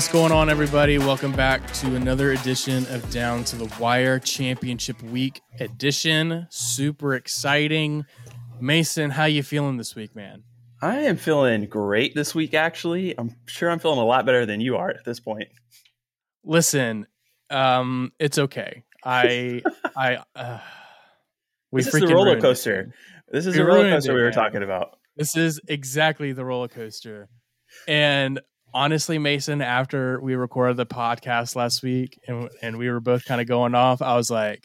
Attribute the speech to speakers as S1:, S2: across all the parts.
S1: What's going on, everybody? Welcome back to another edition of Down to the Wire Championship Week edition. Super exciting. Mason, how you feeling this week, man?
S2: I am feeling great this week. Actually, I'm sure I'm feeling a lot better than you are at this point.
S1: Listen, um, it's okay. I, I, uh,
S2: we this is the roller coaster. This is we the roller coaster it, we were man. talking about.
S1: This is exactly the roller coaster, and honestly, Mason, after we recorded the podcast last week and, and we were both kind of going off, I was like,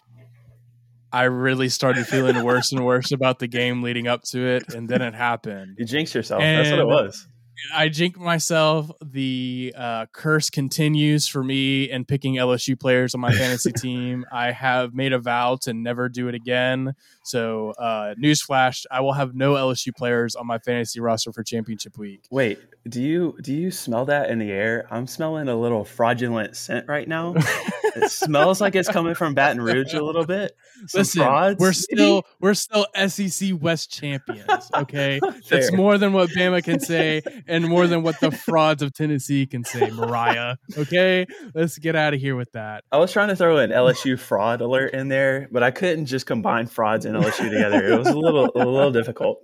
S1: I really started feeling worse and worse about the game leading up to it. And then it happened.
S2: You jinxed yourself. And That's what it was.
S1: I jinxed myself. The uh, curse continues for me and picking LSU players on my fantasy team. I have made a vow to never do it again. So, uh, newsflash: I will have no LSU players on my fantasy roster for championship week.
S2: Wait, do you do you smell that in the air? I'm smelling a little fraudulent scent right now. it smells like it's coming from Baton Rouge a little bit.
S1: Some Listen, frauds, we're still maybe? we're still SEC West champions. Okay, that's more than what Bama can say, and more than what the frauds of Tennessee can say. Mariah. Okay, let's get out of here with that.
S2: I was trying to throw an LSU fraud alert in there, but I couldn't just combine frauds and LSU together. It was a little a little difficult.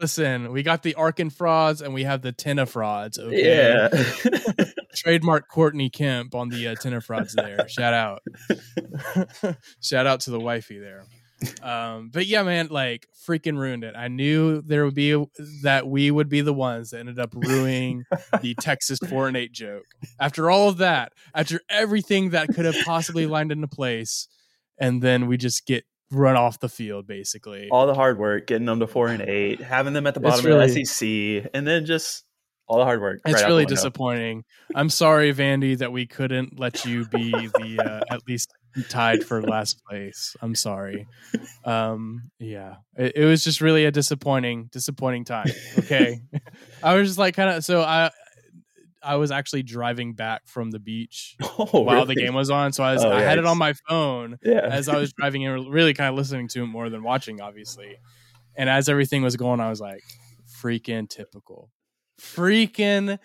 S1: Listen, we got the Arkin frauds and we have the Tenna frauds. Okay? Yeah. Trademark Courtney Kemp on the uh, Tenna frauds there. Shout out. Shout out to the wifey there. Um, but yeah, man, like freaking ruined it. I knew there would be that we would be the ones that ended up ruining the Texas four and eight joke. After all of that, after everything that could have possibly lined into place, and then we just get run off the field basically.
S2: All the hard work, getting them to four and eight, having them at the bottom really, of the SEC, and then just all the hard work.
S1: It's right really disappointing. I'm sorry, Vandy, that we couldn't let you be the uh, at least tied for last place. I'm sorry. Um, yeah, it, it was just really a disappointing, disappointing time. Okay, I was just like kind of so I I was actually driving back from the beach oh, while really? the game was on. So I, was, oh, I had it on my phone yeah. as I was driving and really kind of listening to it more than watching, obviously. And as everything was going, I was like, freaking typical. Freaking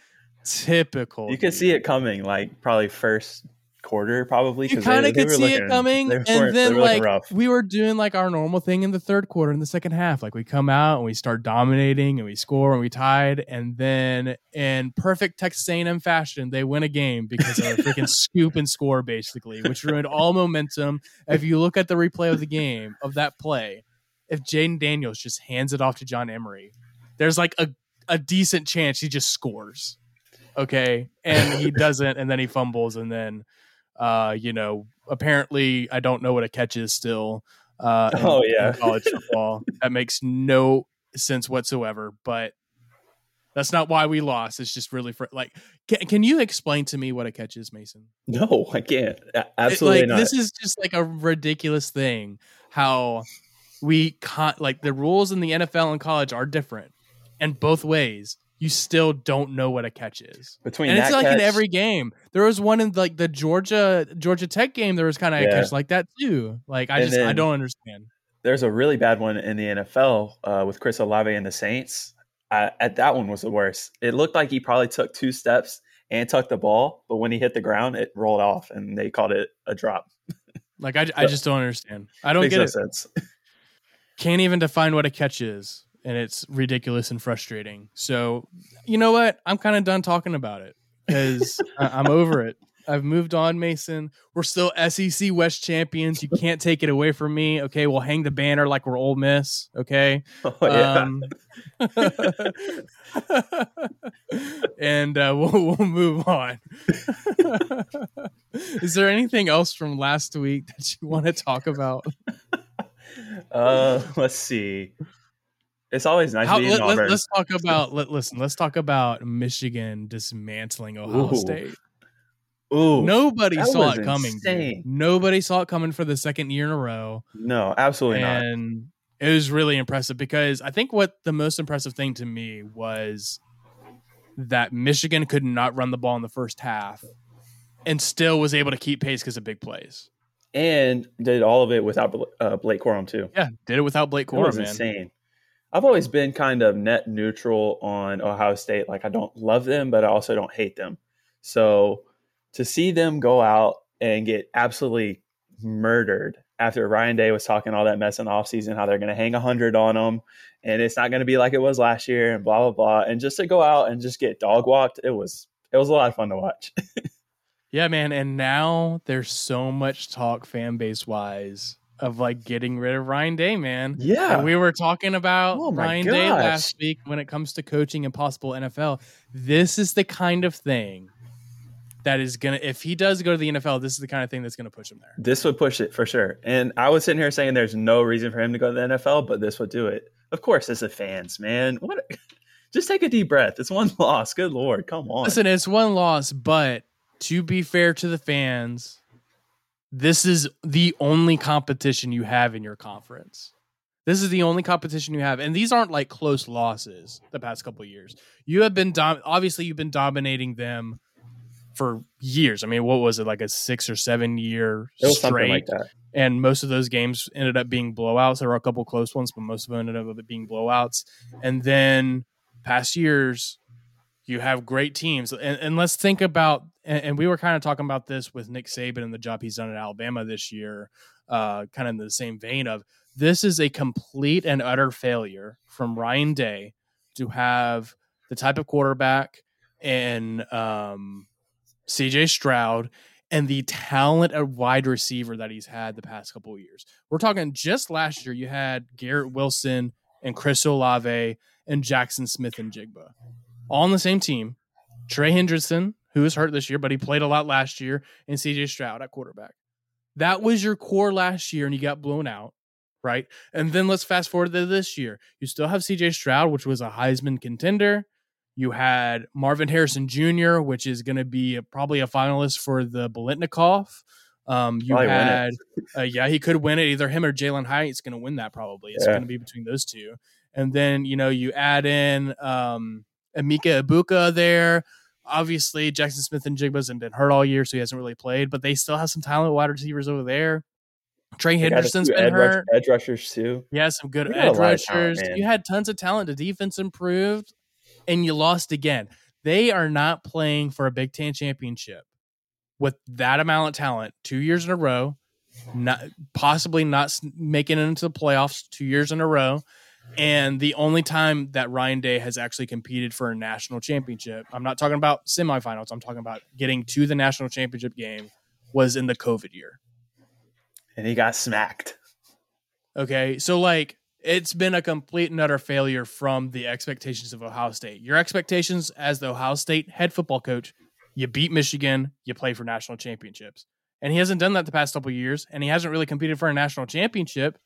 S1: typical.
S2: You could see it coming, like probably first quarter probably.
S1: You kind of could see looking, it coming, and then like we were doing like our normal thing in the third quarter, in the second half. Like we come out and we start dominating, and we score, and we tied, and then in perfect Texas A&M fashion, they win a game because of a freaking scoop and score, basically, which ruined all momentum. If you look at the replay of the game of that play, if Jayden Daniels just hands it off to John Emery, there's like a a decent chance he just scores. Okay, and he doesn't, and then he fumbles, and then uh, you know, apparently I don't know what a catch is still. Uh, in, oh yeah, college football that makes no sense whatsoever. But that's not why we lost. It's just really for like. Can, can you explain to me what a catch is, Mason?
S2: No, I can't. Absolutely
S1: it, like,
S2: not.
S1: This is just like a ridiculous thing. How we con- like the rules in the NFL and college are different, and both ways you still don't know what a catch is. Between and it's like catch, in every game. There was one in like the Georgia Georgia Tech game. There was kind of yeah. a catch like that too. Like I and just I don't understand.
S2: There's a really bad one in the NFL uh, with Chris Olave and the Saints. Uh, at that one was the worst. It looked like he probably took two steps and tucked the ball, but when he hit the ground, it rolled off, and they called it a drop.
S1: like I, I just don't understand. I don't get no it. Sense. Can't even define what a catch is and it's ridiculous and frustrating. So, you know what? I'm kind of done talking about it because I'm over it. I've moved on, Mason. We're still SEC West champions. You can't take it away from me. Okay, we'll hang the banner like we're Ole Miss. Okay. Oh, yeah. Um, and uh, we'll, we'll move on. Is there anything else from last week that you want to talk about?
S2: Uh, let's see. It's always nice. How, let,
S1: us talk about. Let, listen, let's talk about Michigan dismantling Ohio Ooh. State. Ooh, nobody saw it coming. Nobody saw it coming for the second year in a row.
S2: No, absolutely
S1: and not. And it was really impressive because I think what the most impressive thing to me was that Michigan could not run the ball in the first half and still was able to keep pace because of big plays.
S2: And did all of it without uh, Blake Corum too.
S1: Yeah, did it without Blake Corum. It was man.
S2: insane. I've always been kind of net neutral on Ohio State. Like I don't love them, but I also don't hate them. So to see them go out and get absolutely murdered after Ryan Day was talking all that mess in the offseason, how they're going to hang 100 on them and it's not going to be like it was last year and blah, blah, blah. And just to go out and just get dog walked, it was, it was a lot of fun to watch.
S1: yeah, man. And now there's so much talk fan base wise of like getting rid of Ryan Day, man.
S2: Yeah.
S1: And we were talking about oh Ryan gosh. Day last week when it comes to coaching and possible NFL. This is the kind of thing that is gonna if he does go to the NFL, this is the kind of thing that's gonna push him there.
S2: This would push it for sure. And I was sitting here saying there's no reason for him to go to the NFL, but this would do it. Of course, as a fans, man. What just take a deep breath. It's one loss. Good lord, come on.
S1: Listen, it's one loss, but to be fair to the fans, this is the only competition you have in your conference. This is the only competition you have, and these aren't like close losses. The past couple years, you have been dom- obviously you've been dominating them for years. I mean, what was it like a six or seven year straight? Like and most of those games ended up being blowouts. There were a couple close ones, but most of them ended up being blowouts. And then past years, you have great teams. And, and let's think about, and, and, we were kind of talking about this with Nick Saban and the job he's done at Alabama this year, uh, kind of in the same vein of this is a complete and utter failure from Ryan Day to have the type of quarterback and um, CJ Stroud, and the talent of wide receiver that he's had the past couple of years. We're talking just last year, you had Garrett Wilson and Chris Olave and Jackson Smith-Njigba all on the same team. Trey Hendrickson, who was hurt this year, but he played a lot last year, and CJ Stroud at quarterback. That was your core last year, and you got blown out, right? And then let's fast forward to this year. You still have CJ Stroud, which was a Heisman contender. You had Marvin Harrison Jr., which is going to be a, probably a finalist for the Biletnikoff. Um, you probably had, uh, yeah, he could win it. Either him or Jalin Hyatt's going to win that. Probably it's yeah. going to be between those two. And then you know you add in um, Emeka Egbuka there. Obviously, Jackson Smith-Njigba hasn't been hurt all year, so he hasn't really played. But they still have some talent wide receivers over there. Trey Henderson's been hurt. Rush,
S2: edge rushers too.
S1: Yeah, some good edge rushers. Talent, you had tons of talent. The defense improved and you lost again. They are not playing for a Big Ten championship with that amount of talent two years in a row, not possibly not making it into the playoffs two years in a row. And the only time that Ryan Day has actually competed for a national championship, I'm not talking about semifinals, I'm talking about getting to the national championship game, was in the COVID year.
S2: And he got smacked.
S1: Okay. So, like, it's been a complete and utter failure from the expectations of Ohio State. Your expectations as the Ohio State head football coach, you beat Michigan, you play for national championships. And he hasn't done that the past couple years, and he hasn't really competed for a national championship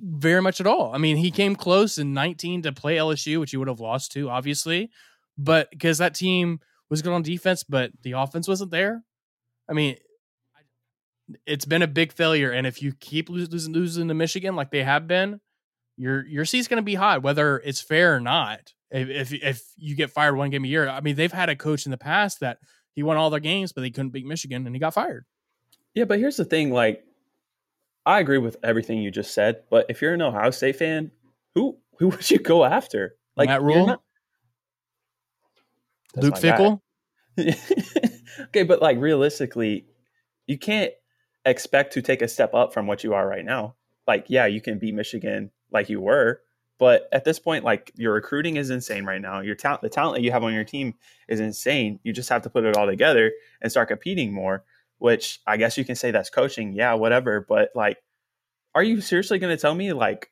S1: very much at all. I mean, he came close in 19 to play LSU, which he would have lost to, obviously, but because that team was good on defense, but the offense wasn't there. I mean, it's been a big failure. And if you keep losing, losing to Michigan like they have been, your your seat's going to be hot, whether it's fair or not. If, if, if you get fired one game a year, I mean, they've had a coach in the past that he won all their games, but they couldn't beat Michigan, and he got fired.
S2: Yeah, but here's the thing: like, I agree with everything you just said, but if you're an Ohio State fan, who who would you go after?
S1: Like Matt Rhule, not... Luke Fickell.
S2: okay, but like realistically, you can't expect to take a step up from what you are right now. Like, yeah, you can beat Michigan like you were, but at this point, like your recruiting is insane right now. Your talent, the talent that you have on your team is insane. You just have to put it all together and start competing more. Which I guess you can say that's coaching, yeah, whatever. But like, are you seriously going to tell me like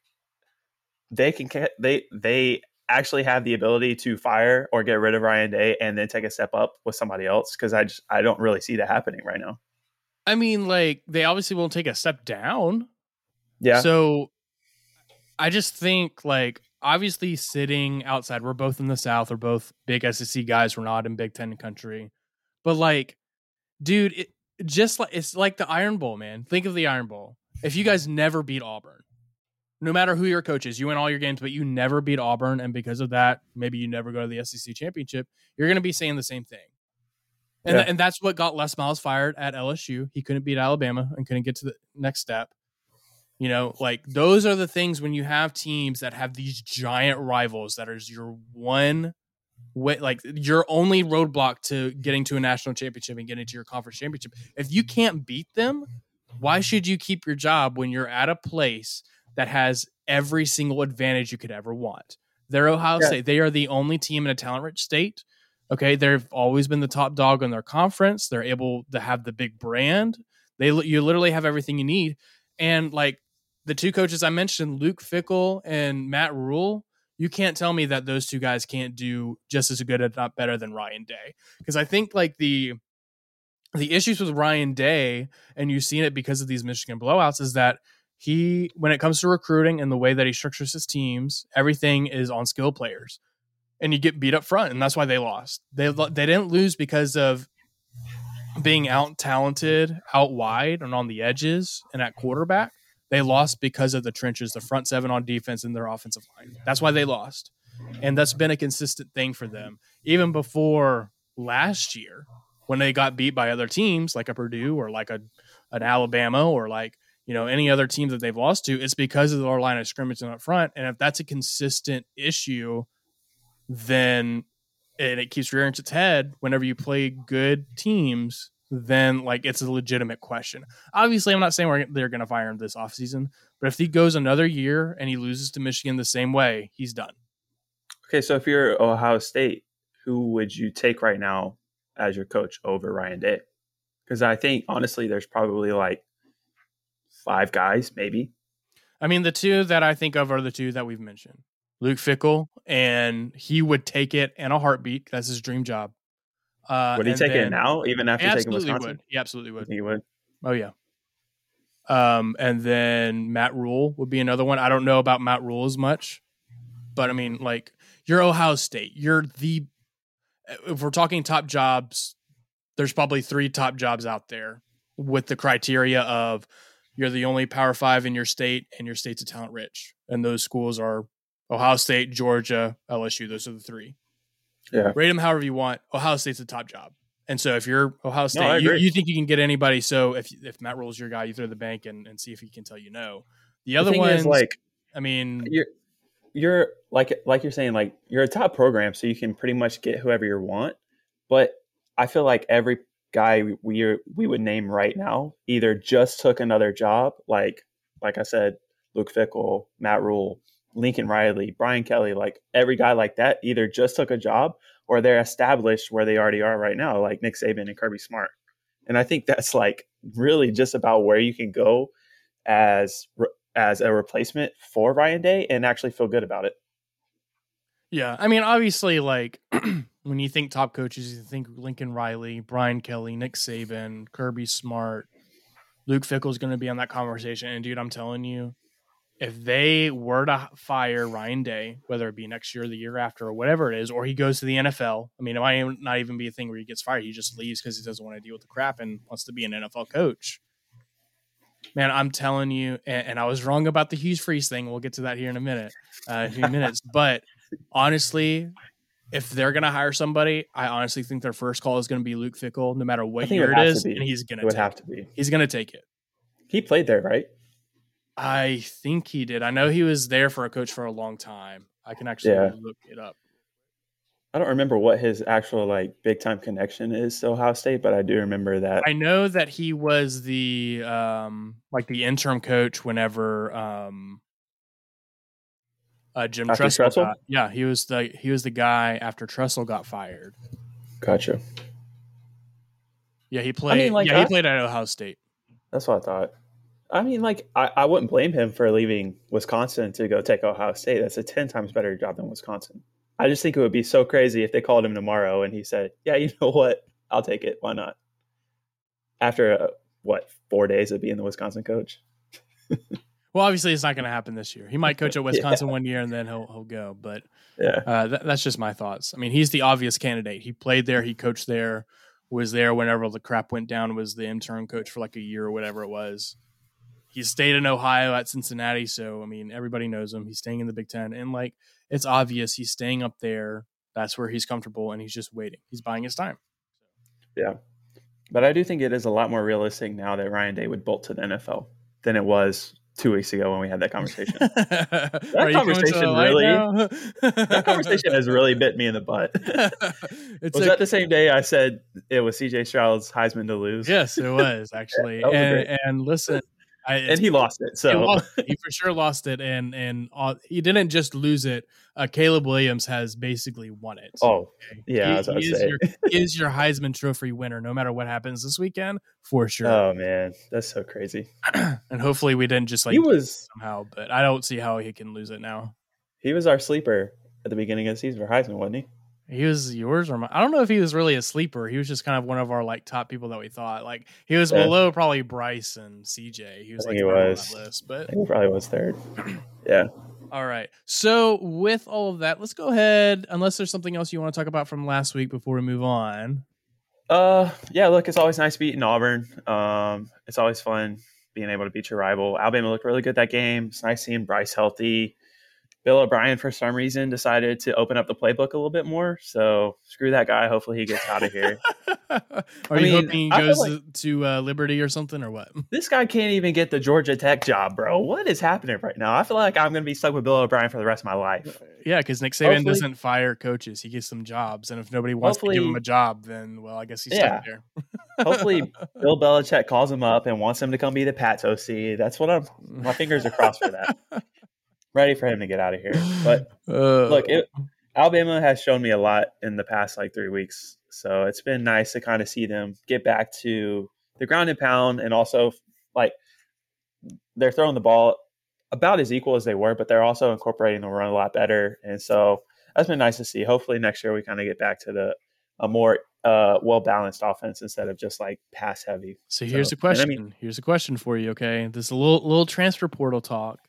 S2: they can they they actually have the ability to fire or get rid of Ryan Day and then take a step up with somebody else? Because I just I don't really see that happening right now.
S1: I mean, like they obviously won't take a step down.
S2: Yeah.
S1: So I just think like obviously sitting outside, we're both in the South, we're both big SEC guys, we're not in Big Ten country. But like, dude, it just like it's like the Iron Bowl, man. Think of the Iron Bowl. If you guys never beat Auburn, no matter who your coach is, you win all your games, but you never beat Auburn, and because of that, maybe you never go to the SEC championship, you're gonna be saying the same thing. And, yeah. th- and that's what got Les Miles fired at LSU. He couldn't beat Alabama and couldn't get to the next step. You know, like those are the things when you have teams that have these giant rivals that is your one like your only roadblock to getting to a national championship and getting to your conference championship. If you can't beat them, why should you keep your job when you're at a place that has every single advantage you could ever want? They're Ohio yeah. State. They are the only team in a talent rich state. Okay, they've always been the top dog in their conference. They're able to have the big brand. They you literally have everything you need. And like the two coaches I mentioned, Luke Fickell and Matt Rhule, you can't tell me that those two guys can't do just as good, if not better, than Ryan Day. Because I think like the the issues with Ryan Day, and you've seen it because of these Michigan blowouts, is that he, when it comes to recruiting and the way that he structures his teams, everything is on skill players, and you get beat up front, and that's why they lost. They they didn't lose because of being out talented out wide and on the edges and at quarterback. They lost because of the trenches, the front seven on defense and their offensive line. That's why they lost. And that's been a consistent thing for them. Even before last year, when they got beat by other teams like a Purdue or like a an Alabama or like you know any other team that they've lost to, it's because of our line of scrimmage and up front. And if that's a consistent issue, then and it keeps rearing its head whenever you play good teams, then like it's a legitimate question. Obviously, I'm not saying we're, they're going to fire him this offseason, but if he goes another year and he loses to Michigan the same way, he's done.
S2: Okay, so if you're Ohio State, who would you take right now as your coach over Ryan Day? Because I think honestly, there's probably like five guys, maybe.
S1: I mean, the two that I think of are the two that we've mentioned. Luke Fickell, and he would take it in a heartbeat. That's his dream job.
S2: Uh, would he take then, it now, even after taking Wisconsin?
S1: Would. He absolutely would.
S2: He would.
S1: Oh yeah. Um, and then Matt Rhule would be another one. I don't know about Matt Rhule as much, but I mean, like you're Ohio State. You're the if we're talking top jobs, there's probably three top jobs out there with the criteria of you're the only Power Five in your state, and your state's a talent rich, and those schools are Ohio State, Georgia, LSU. Those are the three.
S2: Yeah.
S1: Rate them however you want. Ohio State's the top job. And so if you're Ohio State, no, you, you, think you can get anybody. So if if Matt Rhule's your guy, you throw the bank and, and see if he can tell you no. The other one is like, I mean,
S2: you're you're like like you're saying like you're a top program, so you can pretty much get whoever you want. But I feel like every guy we we would name right now either just took another job, like like I said, Luke Fickell, Matt Rhule, Lincoln Riley, Brian Kelly, like every guy like that either just took a job or they're established where they already are right now, like Nick Saban and Kirby Smart. And I think that's like really just about where you can go as as a replacement for Ryan Day and actually feel good about it.
S1: Yeah, I mean, obviously, like when you think top coaches, you think Lincoln Riley, Brian Kelly, Nick Saban, Kirby Smart, Luke Fickell is going to be on that conversation. And dude, I'm telling you, if they were to fire Ryan Day, whether it be next year or the year after or whatever it is, or he goes to the NFL, I mean, it might not even be a thing where he gets fired. He just leaves because he doesn't want to deal with the crap and wants to be an NFL coach. Man, I'm telling you, and, and I was wrong about the Hugh Freeze thing. We'll get to that here in a minute, uh, a few minutes. But honestly, if they're going to hire somebody, I honestly think their first call is going to be Luke Fickell, no matter what year it is, and he's going to
S2: have to be.
S1: He's going to take it.
S2: He played there, right?
S1: I think he did. I know he was there for a coach for a long time. I can actually yeah. look it up.
S2: I don't remember what his actual like big time connection is to Ohio State, but I do remember that.
S1: I know that he was the um like the interim coach whenever um uh, Jim after Tressel, Tressel? Got, yeah, he was the he was the guy after Tressel got fired.
S2: Gotcha.
S1: Yeah, he played. I mean, like, yeah, he played at Ohio State.
S2: That's what I thought. I mean, like, I, I wouldn't blame him for leaving Wisconsin to go take Ohio State. That's a 10 times better job than Wisconsin. I just think it would be so crazy if they called him tomorrow and he said, Yeah, you know what? I'll take it. Why not? After, uh, what, four days of being the Wisconsin coach?
S1: well, obviously, it's not going to happen this year. He might coach at Wisconsin yeah. one year and then he'll, he'll go. But
S2: yeah,
S1: uh, th- that's just my thoughts. I mean, he's the obvious candidate. He played there, he coached there, was there whenever the crap went down, was the interim coach for like a year or whatever it was he stayed in Ohio at Cincinnati, so I mean everybody knows him. He's staying in the Big Ten, and like it's obvious he's staying up there. That's where he's comfortable, and he's just waiting. He's buying his time.
S2: Yeah, but I do think it is a lot more realistic now that Ryan Day would bolt to the NFL than it was two weeks ago when we had that conversation. that conversation really, that conversation has really bit me in the butt. was that the same day I said it was CJ Stroud's Heisman to lose?
S1: Yes, it was actually. yeah, and, and, listen,
S2: I, and he lost it. So
S1: he, lost, he, for sure lost it, and and uh, he didn't just lose it. Uh, Caleb Williams has basically won it.
S2: Oh, yeah,
S1: he, he is, your, he is your Heisman Trophy winner, no matter what happens this weekend, for sure.
S2: Oh man, that's so crazy.
S1: and hopefully, we didn't just like
S2: he was
S1: somehow, but I don't see how he can lose it now.
S2: He was our sleeper at the beginning of the season for Heisman, wasn't he?
S1: He was yours or my, I don't know if he was really a sleeper. He was just kind of one of our like top people that we thought. Like he was yeah. below probably Bryce and CJ. He was like
S2: he was.
S1: list, but
S2: he probably was third. yeah.
S1: All right. So with all of that, let's go ahead. Unless there's something else you want to talk about from last week before we move on.
S2: Uh, yeah. Look, it's always nice beating Auburn. Um, it's always fun being able to beat your rival. Alabama looked really good that game. It's nice seeing Bryce healthy. Bill O'Brien, for some reason, decided to open up the playbook a little bit more. So screw that guy. Hopefully, he gets out of here.
S1: Are I you mean, hoping he goes like to uh, Liberty or something, or what?
S2: This guy can't even get the Georgia Tech job, bro. What is happening right now? I feel like I'm going to be stuck with Bill O'Brien for the rest of my life.
S1: Yeah, because Nick Saban hopefully, doesn't fire coaches; he gives them jobs, and if nobody wants to give him a job, then well, I guess he's yeah. stuck there.
S2: hopefully, Bill Belichick calls him up and wants him to come be the Pats OC. That's what I'm. My fingers are crossed for that ready for him to get out of here. But uh, look, it, Alabama has shown me a lot in the past like three weeks, so it's been nice to kind of see them get back to the ground and pound, and also like they're throwing the ball about as equal as they were, but they're also incorporating the run a lot better, and so that's been nice to see. Hopefully next year we kind of get back to the a more uh, well balanced offense instead of just like pass heavy.
S1: So here's so, a question. I mean, here's a question for you. Okay, this is a little little transfer portal talk.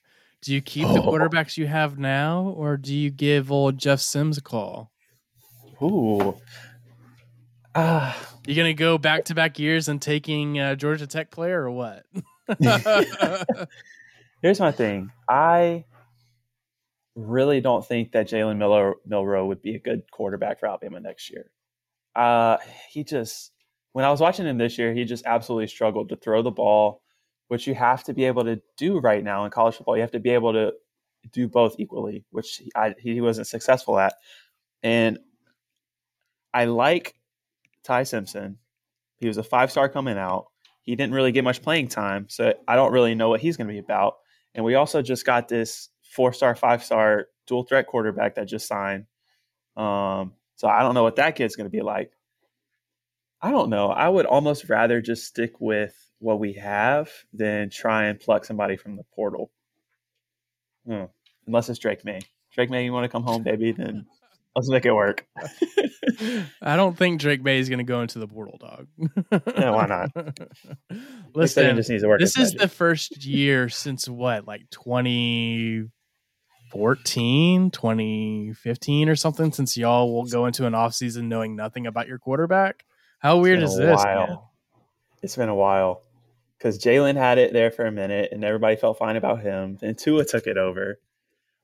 S1: Do you keep oh. the quarterbacks you have now, or do you give old Jeff Sims a call?
S2: Ooh.
S1: Ah. Uh, you gonna go back to back years and taking uh, Georgia Tech player or what?
S2: Here's my thing. I really don't think that Jalen Miller Milroe would be a good quarterback for Alabama next year. Uh, he just when I was watching him this year, he just absolutely struggled to throw the ball which you have to be able to do right now in college football. You have to be able to do both equally, which he, I, he wasn't successful at. And I like Ty Simpson. He was a five star coming out. He didn't really get much playing time, so I don't really know what he's going to be about. And we also just got this four star, five star dual threat quarterback that just signed. Um, so I don't know what that kid's going to be like. I don't know. I would almost rather just stick with what we have than try and pluck somebody from the portal. Hmm. Unless it's Drake Maye. Drake Maye, you want to come home, baby? Then let's make it work.
S1: I don't think Drake Maye is going to go into the portal, dog.
S2: yeah, why not?
S1: Listen, just needs to work this is magic. the first year since what, like 2014, 2015 or something, since y'all will go into an offseason knowing nothing about your quarterback. How weird is this?
S2: It's been a while because Jalen had it there for a minute and everybody felt fine about him. And Tua took it over.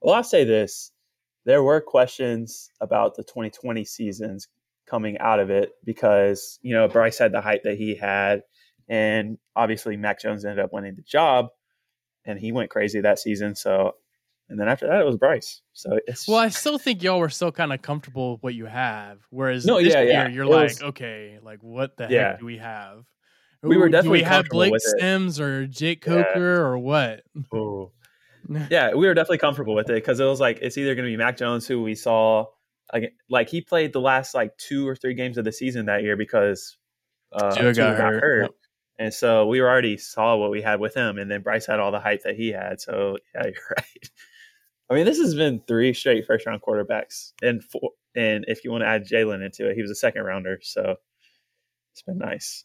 S2: Well, I'll say this there were questions about the 2020 seasons coming out of it because, you know, Bryce had the height that he had. And obviously, Mac Jones ended up winning the job and he went crazy that season. So, and then after that, it was Bryce. So it's
S1: well, I still think y'all were still kind of comfortable with what you have. Whereas no, yeah, year, yeah. you're it like, was, okay, like what the yeah. heck do we have?
S2: We were definitely
S1: do we have Blake Sims or Jake Coker yeah. or what?
S2: Ooh. yeah, we were definitely comfortable with it because it was like it's either going to be Mac Jones, who we saw like, like he played the last like two or three games of the season that year because uh, Tua got, got hurt, hurt. Yep. and so we already saw what we had with him, and then Bryce had all the hype that he had. So yeah, you're right. I mean, this has been three straight first round quarterbacks, and four, and if you want to add Jalen into it, he was a second rounder. So it's been nice.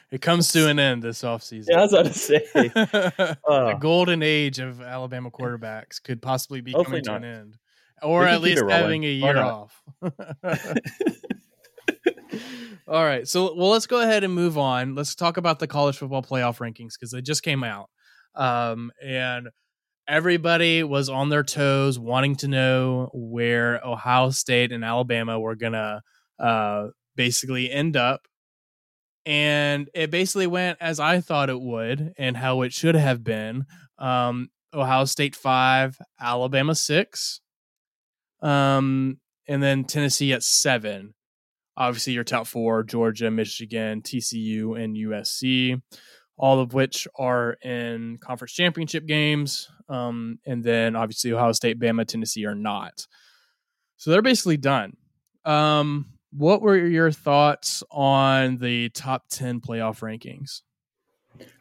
S1: it comes to an end this offseason.
S2: Yeah, I was about to say.
S1: Uh, the golden age of Alabama quarterbacks could possibly be coming not. to an end. Or at least having a year off. All right. So, well, let's go ahead and move on. Let's talk about the college football playoff rankings because they just came out. Um, and everybody was on their toes wanting to know where Ohio State and Alabama were going to uh, basically end up and it basically went as I thought it would and how it should have been. Um, Ohio State five, Alabama six, um, and then Tennessee at seven. Obviously, your top four: Georgia, Michigan, TCU, and USC, all of which are in conference championship games. Um, and then obviously Ohio State, Bama, Tennessee are not. So they're basically done. Um, what were your thoughts on the top 10 playoff rankings?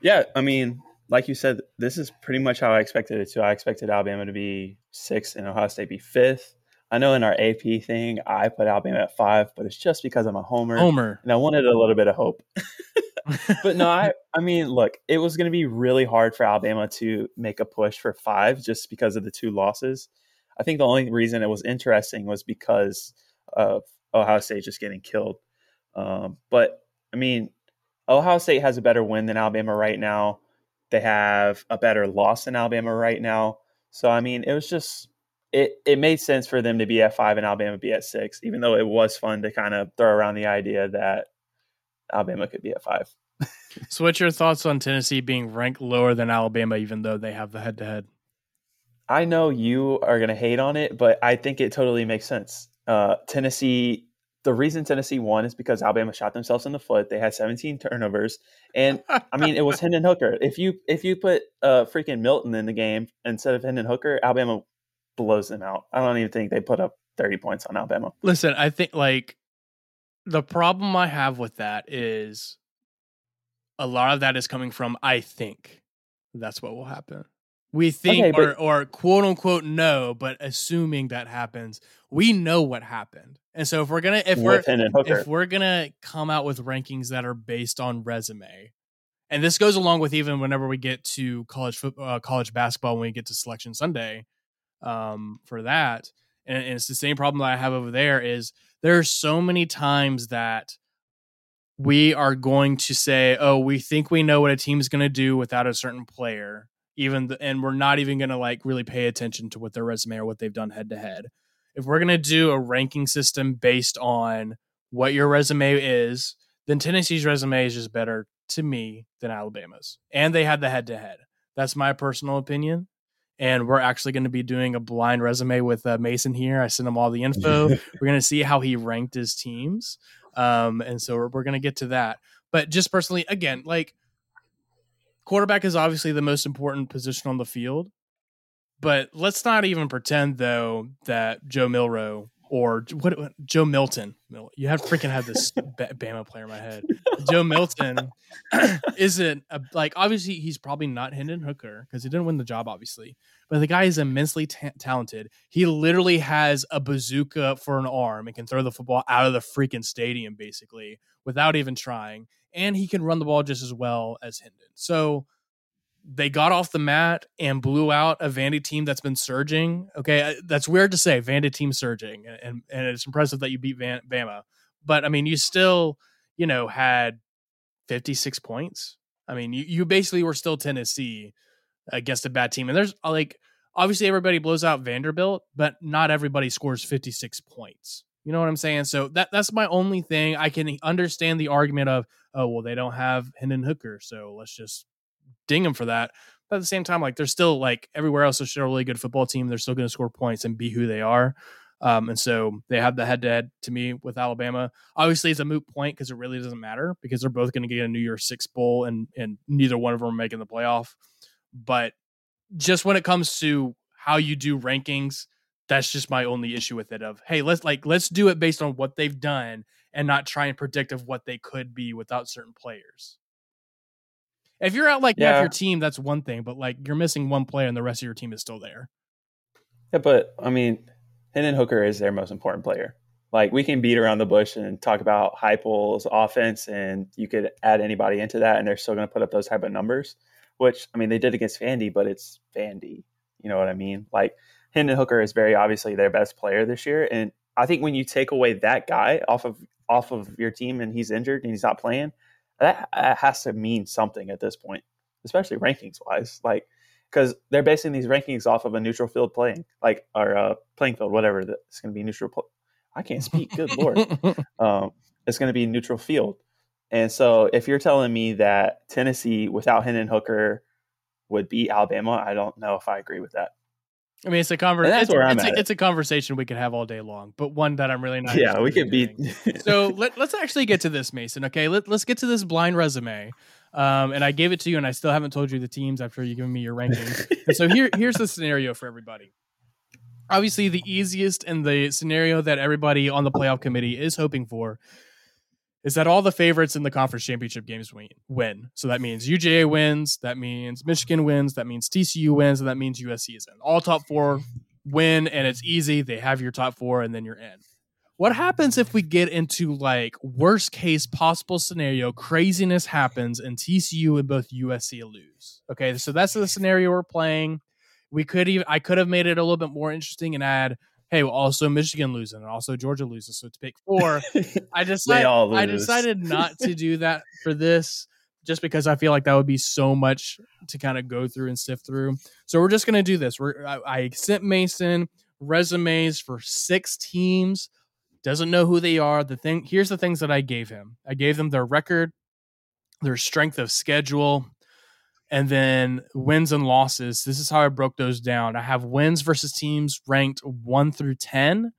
S2: Yeah, I mean, like you said, this is pretty much how I expected it to. I expected Alabama to be sixth and Ohio State be fifth. I know in our AP thing, I put Alabama at five, but it's just because I'm a homer.
S1: Homer.
S2: And I wanted a little bit of hope. but no, I, I mean, look, it was going to be really hard for Alabama to make a push for five just because of the two losses. I think the only reason it was interesting was because of Ohio State just getting killed. Um, but I mean, Ohio State has a better win than Alabama right now. They have a better loss than Alabama right now. So I mean, it was just it it made sense for them to be at five and Alabama be at six, even though it was fun to kind of throw around the idea that Alabama could be at five.
S1: so, what's your thoughts on Tennessee being ranked lower than Alabama, even though they have the head to head?
S2: I know you are going to hate on it, but I think it totally makes sense. Uh, Tennessee, the reason Tennessee won is because Alabama shot themselves in the foot. They had 17 turnovers, and I mean it was Hendon Hooker. If you if you put uh, freaking Milton in the game instead of Hendon Hooker, Alabama blows them out. I don't even think they put up 30 points on Alabama.
S1: Listen, I think like the problem I have with that is a lot of that is coming from I think that's what will happen. We think okay, but, or or quote unquote no but assuming that happens, we know what happened. And so if we're gonna if we're if we're gonna come out with rankings that are based on resume, and this goes along with even whenever we get to college football, uh, college basketball, when we get to Selection Sunday, um, for that, and, and it's the same problem that I have over there is there are so many times that we are going to say, "Oh, we think we know what a team is going to do without a certain player," even the, and we're not even going to like really pay attention to what their resume or what they've done head to head. If we're going to do a ranking system based on what your resume is, then Tennessee's resume is just better to me than Alabama's, and they had the head to head. That's my personal opinion and we're actually going to be doing a blind resume with uh, Mason here. I sent him all the info. we're going to see how he ranked his teams, um, and so we're, we're going to get to that. But just personally, again, like quarterback is obviously the most important position on the field, but let's not even pretend though that Joe Milroe or what Joe Milton. You have freaking had this Bama player in my head. Joe Milton isn't a, like obviously he's probably not Hendon Hooker because he didn't win the job, obviously. But the guy is immensely ta- talented. He literally has a bazooka for an arm and can throw the football out of the freaking stadium basically without even trying. And he can run the ball just as well as Hendon. So they got off the mat and blew out a Vandy team that's been surging. Okay, that's weird to say, Vandy team surging, and and it's impressive that you beat Van, Bama, but I mean, you still, you know, had fifty six points. I mean, you you basically were still Tennessee against a bad team, and there's uh, like obviously everybody blows out Vanderbilt, but not everybody scores fifty six points. You know what I'm saying? So that that's my only thing. I can understand the argument of, oh well, they don't have Hendon Hooker, so let's just ding them for that. But at the same time, like they're still like everywhere else, they're still a really good football team. They're still going to score points and be who they are. Um, and so they have the head to head to me with Alabama. Obviously, it's a moot point because it really doesn't matter because they're both going to get a New Year's Six bowl and and neither one of them are making the playoff. But just when it comes to how you do rankings, that's just my only issue with it. Of hey, let's like let's do it based on what they've done and not try and predict of what they could be without certain players. If you're out like yeah. half your team, that's one thing, but like you're missing one player and the rest of your team is still there.
S2: Yeah, but I mean, Hendon Hooker is their most important player. Like we can beat around the bush and talk about Heupel's offense, and you could add anybody into that, and they're still going to put up those type of numbers. Which I mean, they did against Vandy, but it's Vandy. You know what I mean? Like Hendon Hooker is very obviously their best player this year, and I think when you take away that guy off of off of your team and he's injured and he's not playing, that has to mean something at this point, especially rankings wise. Like, because they're basing these rankings off of a neutral field playing, like or uh, playing field, whatever. It's going to be neutral. Pl- I can't speak. Good lord. Um, it's going to be neutral field. And so, if you're telling me that Tennessee without Hendon Hooker would beat Alabama. I don't know if I agree with that.
S1: I mean, it's a conversation. It's, it's, a, it's, a, conversation we could have all day long, but one that I'm really not.
S2: Yeah, we could be.
S1: so let, us actually get to this, Mason. Okay, let, us get to this blind resume. Um, and I gave it to you, and I still haven't told you the teams after you giving me your rankings. so here, here's the scenario for everybody. Obviously, the easiest and the scenario that everybody on the playoff committee is hoping for is that all the favorites in the conference championship games win. So that means UGA wins, that means Michigan wins, that means TCU wins, and that means USC is in. All top four win, and it's easy. They have your top four, and then you're in. What happens if we get into like worst case possible scenario? Craziness happens, and TCU and both USC lose. Okay, so that's the scenario we're playing. We could even I could have made it a little bit more interesting and add hey, well, also Michigan losing and also Georgia loses. So it's pick four. I decided I decided not to do that for this just because I feel like that would be so much to kind of go through and sift through. So we're just gonna do this. We're I, I sent Mason resumes for six teams. Doesn't know who they are. The thing here's the things that I gave him. I gave them their record, their strength of schedule, and then wins and losses. This is how I broke those down. I have wins versus teams ranked 1 through 10,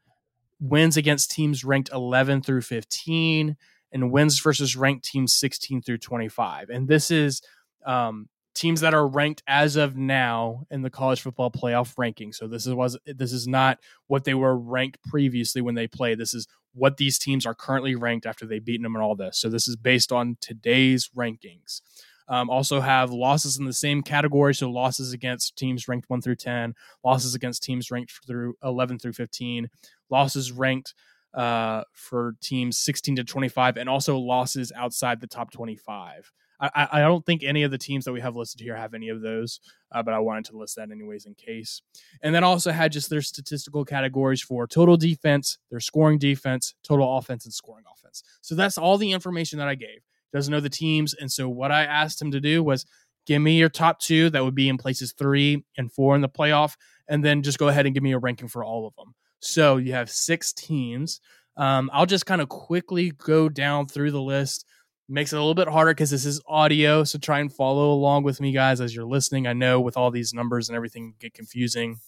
S1: wins against teams ranked 11 through 15, and wins versus ranked teams 16 through 25. And this is um, teams that are ranked as of now in the college football playoff ranking. So this is was this is not what they were ranked previously when they played. This is what these teams are currently ranked after they've beaten them and all this. So this is based on today's rankings. Um, also have losses in the same category, so losses against teams ranked one through ten, losses against teams ranked through eleven through fifteen, losses ranked uh, for teams sixteen to twenty five, and also losses outside the top twenty five. I, I, don't think any of the teams that we have listed here have any of those, uh, but I wanted to list that anyways in case. And then also had just their statistical categories for total defense, their scoring defense, total offense, and scoring offense. So that's all the information that I gave doesn't know the teams. And so what I asked him to do was give me your top two that would be in places three and four in the playoff, and then just go ahead and give me a ranking for all of them. So you have six teams. Um, I'll just kind of quickly go down through the list. Makes it a little bit harder because this is audio. So try and follow along with me, guys, as you're listening. I know with all these numbers and everything get confusing.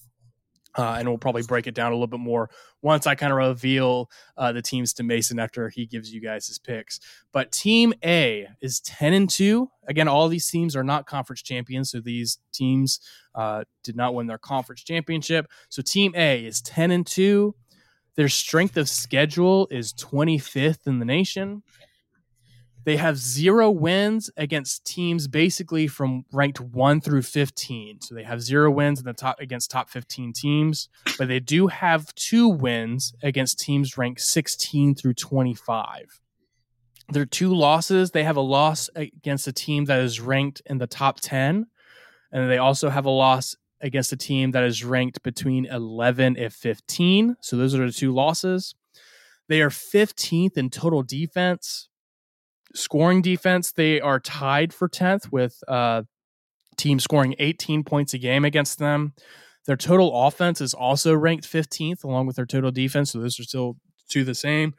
S1: Uh, and we'll probably break it down a little bit more once I kind of reveal uh, the teams to Mason after he gives you guys his picks. But Team A is ten and two. Again, all these teams are not conference champions, so these teams uh, did not win their conference championship. So Team A is ten and two. Their strength of schedule is 25th in the nation. They have zero wins against teams basically from ranked one through 15. So they have zero wins in the top against top 15 teams, but they do have two wins against teams ranked 16 through 25. Their two losses, they have a loss against a team that is ranked in the top 10, and they also have a loss against a team that is ranked between 11 and 15. So those are the two losses. They are 15th in total defense, scoring defense, they are tied for 10th with uh, team scoring 18 points a game against them. Their total offense is also ranked 15th along with their total defense. So those are still two the same.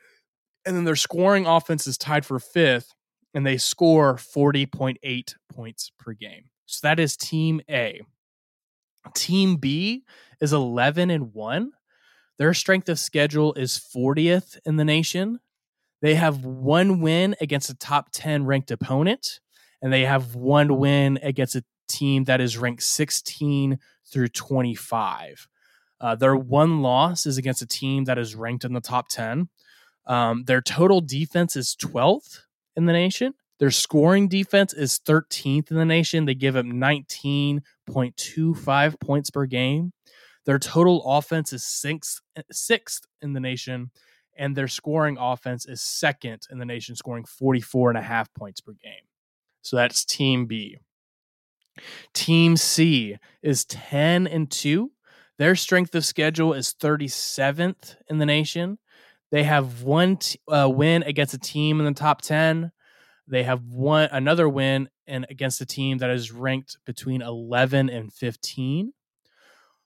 S1: And then their scoring offense is tied for fifth and they score 40.8 points per game. So that is team A. Team B is 11 and 1. Their strength of schedule is 40th in the nation. They have one win against a top 10 ranked opponent, and they have one win against a team that is ranked 16 through 25. Uh, their one loss is against a team that is ranked in the top 10. Um, their total defense is 12th in the nation. Their scoring defense is 13th in the nation. They give up 19.25 points per game. Their total offense is sixth, sixth in the nation and their scoring offense is second in the nation, scoring 44 and a half points per game. So that's Team B. Team C is 10 and 2. Their strength of schedule is 37th in the nation. They have one t- uh, win against a team in the top 10. They have one another win and against a team that is ranked between 11 and 15.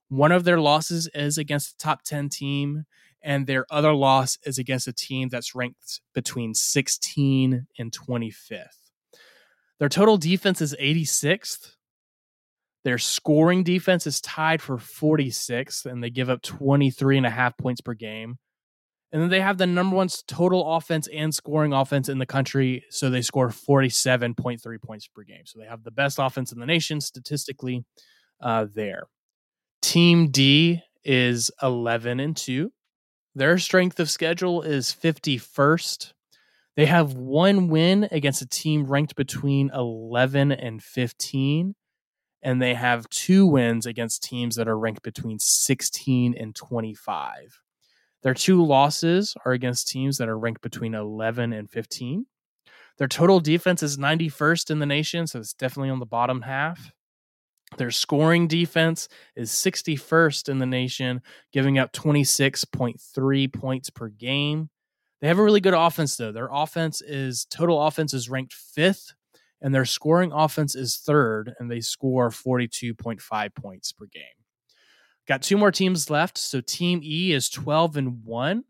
S1: One of their losses is against the top 10 team and their other loss is against a team that's ranked between 16 and 25th. Their total defense is 86th. Their scoring defense is tied for 46th, and they give up 23 and a half points per game. And then they have the number one total offense and scoring offense in the country. So they score 47.3 points per game. So they have the best offense in the nation statistically uh, there. Team D is 11 and 2. Their strength of schedule is 51st. They have one win against a team ranked between 11 and 15. And they have two wins against teams that are ranked between 16 and 25. Their two losses are against teams that are ranked between 11 and 15. Their total defense is 91st in the nation, so it's definitely on the bottom half. Their scoring defense is 61st in the nation, giving up 26.3 points per game. They have a really good offense, though. Their offense is total offense is ranked fifth, and their scoring offense is third, and they score 42.5 points per game. Got two more teams left. So Team E is 12 and 1.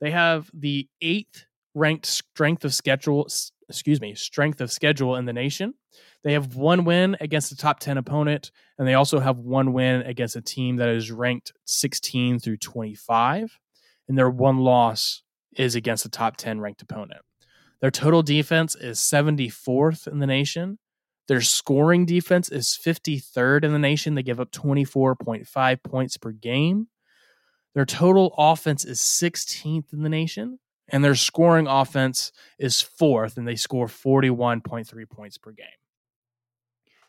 S1: They have the eighth ranked strength of schedule, excuse me, strength of schedule in the nation. They have one win against a top 10 opponent, and they also have one win against a team that is ranked 16 through 25. And their one loss is against a top 10 ranked opponent. Their total defense is 74th in the nation. Their scoring defense is 53rd in the nation. They give up 24.5 points per game. Their total offense is 16th in the nation, and their scoring offense is fourth, and they score 41.3 points per game.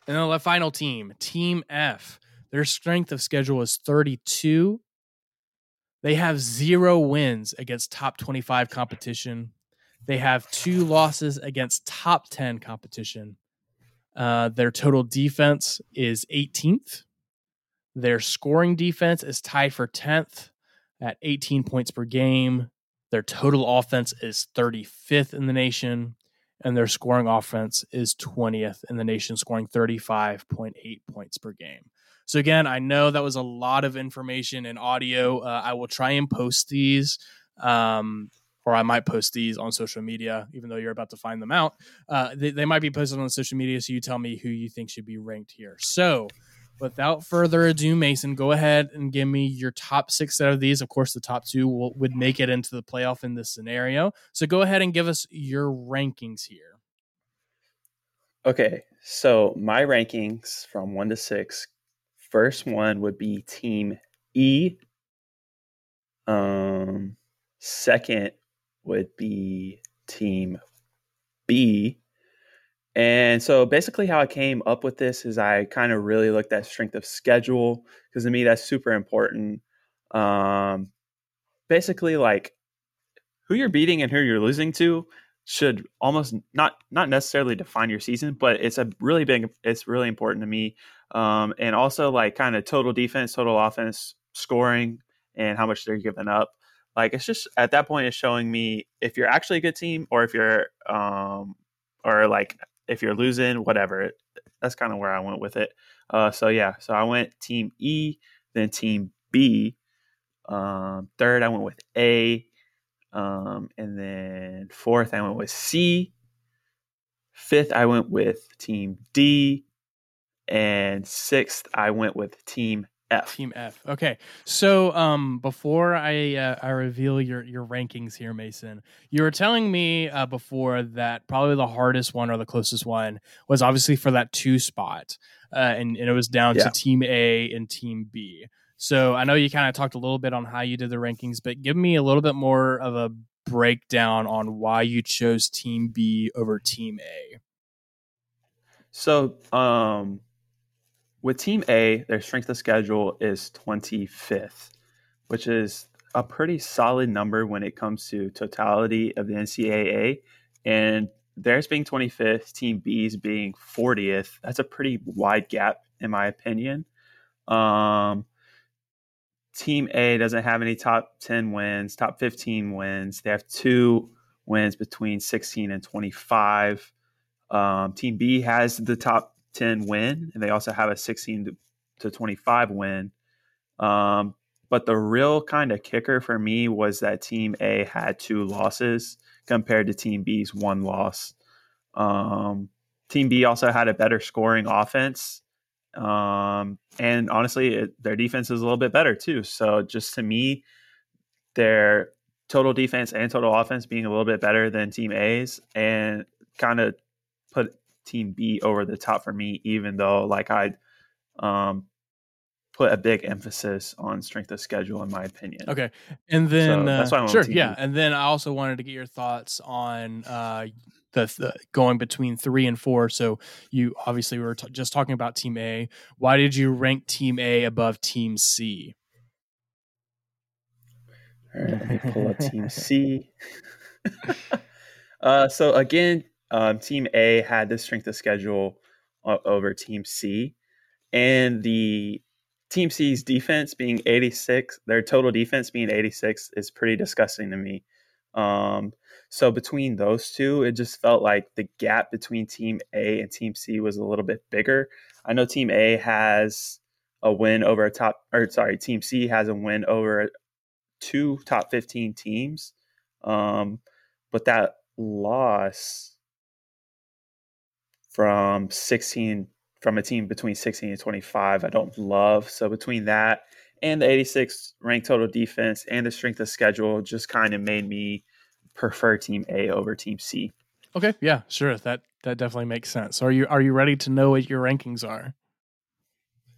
S1: And then the final team, Team F, their strength of schedule is 32. They have zero wins against top 25 competition. They have two losses against top 10 competition. Uh, their total defense is 18th. Their scoring defense is tied for 10th at 18 points per game. Their total offense is 35th in the nation, and their scoring offense is 20th in the nation, scoring 35.8 points per game. So, again, I know that was a lot of information and audio. Uh, I will try and post these um, or I might post these on social media, even though you're about to find them out. Uh, they, they might be posted on social media, so you tell me who you think should be ranked here. So, without further ado, Mason, go ahead and give me your top six out of these. Of course, the top two will, would make it into the playoff in this scenario. So, go ahead and give us your rankings here.
S2: Okay, so my rankings from one to six. First one would be Team E. Um, second would be team B. And so basically, how I came up with this is I kind of really looked at strength of schedule because to me, that's super important. Um, basically, like who you're beating and who you're losing to should almost not not necessarily define your season, but it's a really big it's really important to me. Um, and also like kind of total defense, total offense, scoring, and how much they're giving up. Like it's just at that point, it's showing me if you're actually a good team or if you're, um, or like if you're losing, whatever. That's kind of where I went with it. Uh, so yeah, so I went team E, then team B. Um, third, I went with A. Um, and then fourth, I went with C. Fifth, I went with team D. And sixth, I went with team F.
S1: Team F. Okay. So um, before I uh, I reveal your your rankings here, Mason, you were telling me uh, before that probably the hardest one or the closest one was obviously for that two spot, uh, and and it was down yeah. to Team A and Team B. So I know you kind of talked a little bit on how you did the rankings, but give me a little bit more of a breakdown on why you chose Team B over Team A.
S2: So um with Team A, their strength of schedule is 25th, which is a pretty solid number when it comes to totality of the NCAA. And theirs being 25th, Team B's being 40th. That's a pretty wide gap, in my opinion. Um, Team A doesn't have any top 10 wins, top 15 wins. They have two wins between 16 and 25. Um, Team B has the top 10 win, and they also have a 16 to, 25 win. Um, but the real kind of kicker for me was that Team A had two losses compared to Team B's one loss. Um, Team B also had a better scoring offense Um, and honestly, it, their defense is a little bit better too. So just to me, their total defense and total offense being a little bit better than Team A's, and kind of put Team B over the top for me. Even though, like I, um, put a big emphasis on strength of schedule in my opinion.
S1: Okay. And then so uh, that's why I'm sure, yeah. And then I also wanted to get your thoughts on uh the, the going between 3 and 4. So you obviously were t- just talking about team A. Why did you rank team A above team C?
S2: All right, let me pull up team C. uh so again, um, team A had the strength of schedule uh, over team C and the Team C's defense being 86, their total defense being 86 is pretty disgusting to me. Um, so between those two, it just felt like the gap between Team A and Team C was a little bit bigger. I know Team A has a win over a top, or sorry, Team C has a win over two top 15 teams. Um, but that loss from 16 from a team between 16 and 25, I don't love. So between that and the 86 ranked total defense and the strength of schedule, just kind of made me prefer Team A over Team C.
S1: Okay, yeah, sure. That that definitely makes sense. So are you are you ready to know what your rankings are?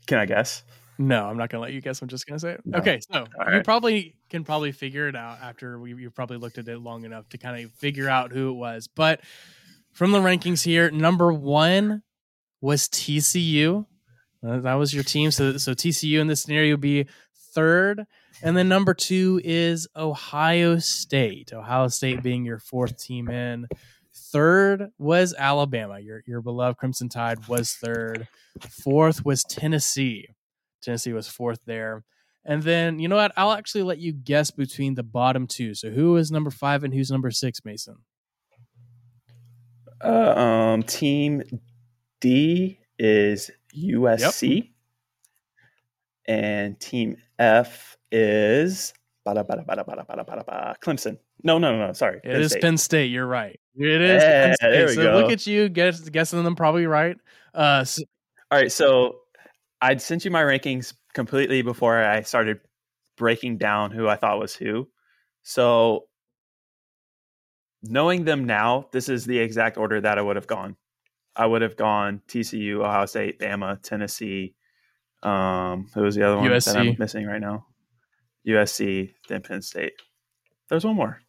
S2: Can I guess?
S1: No, I'm not gonna let you guess. I'm just gonna say it. No. Okay, so you probably can probably figure it out after we, you've probably looked at it long enough to kind of figure out who it was. But from the rankings here, number one was TCU. Uh, that was your team. So, so TCU in this scenario would be third. And then number two is Ohio State. Ohio State being your fourth team in. Third was Alabama. Your your beloved Crimson Tide was third. Fourth was Tennessee. Tennessee was fourth there. And then you know what? I'll actually let you guess between the bottom two. So who is number five and who's number six, Mason?
S2: Uh, um, team D is USC. Yep. And team F is Clemson. No, no, no, no. Sorry.
S1: It Penn is State. Penn State. You're right. It is. Yeah, there we so go. look at you guess, guessing them probably right. Uh,
S2: so- All right. So I'd sent you my rankings completely before I started breaking down who I thought was who. So knowing them now, this is the exact order that I would have gone. I would have gone TCU, Ohio State, Bama, Tennessee. Um, who was the other one USC. that I'm missing right now? USC, then Penn State. There's one more.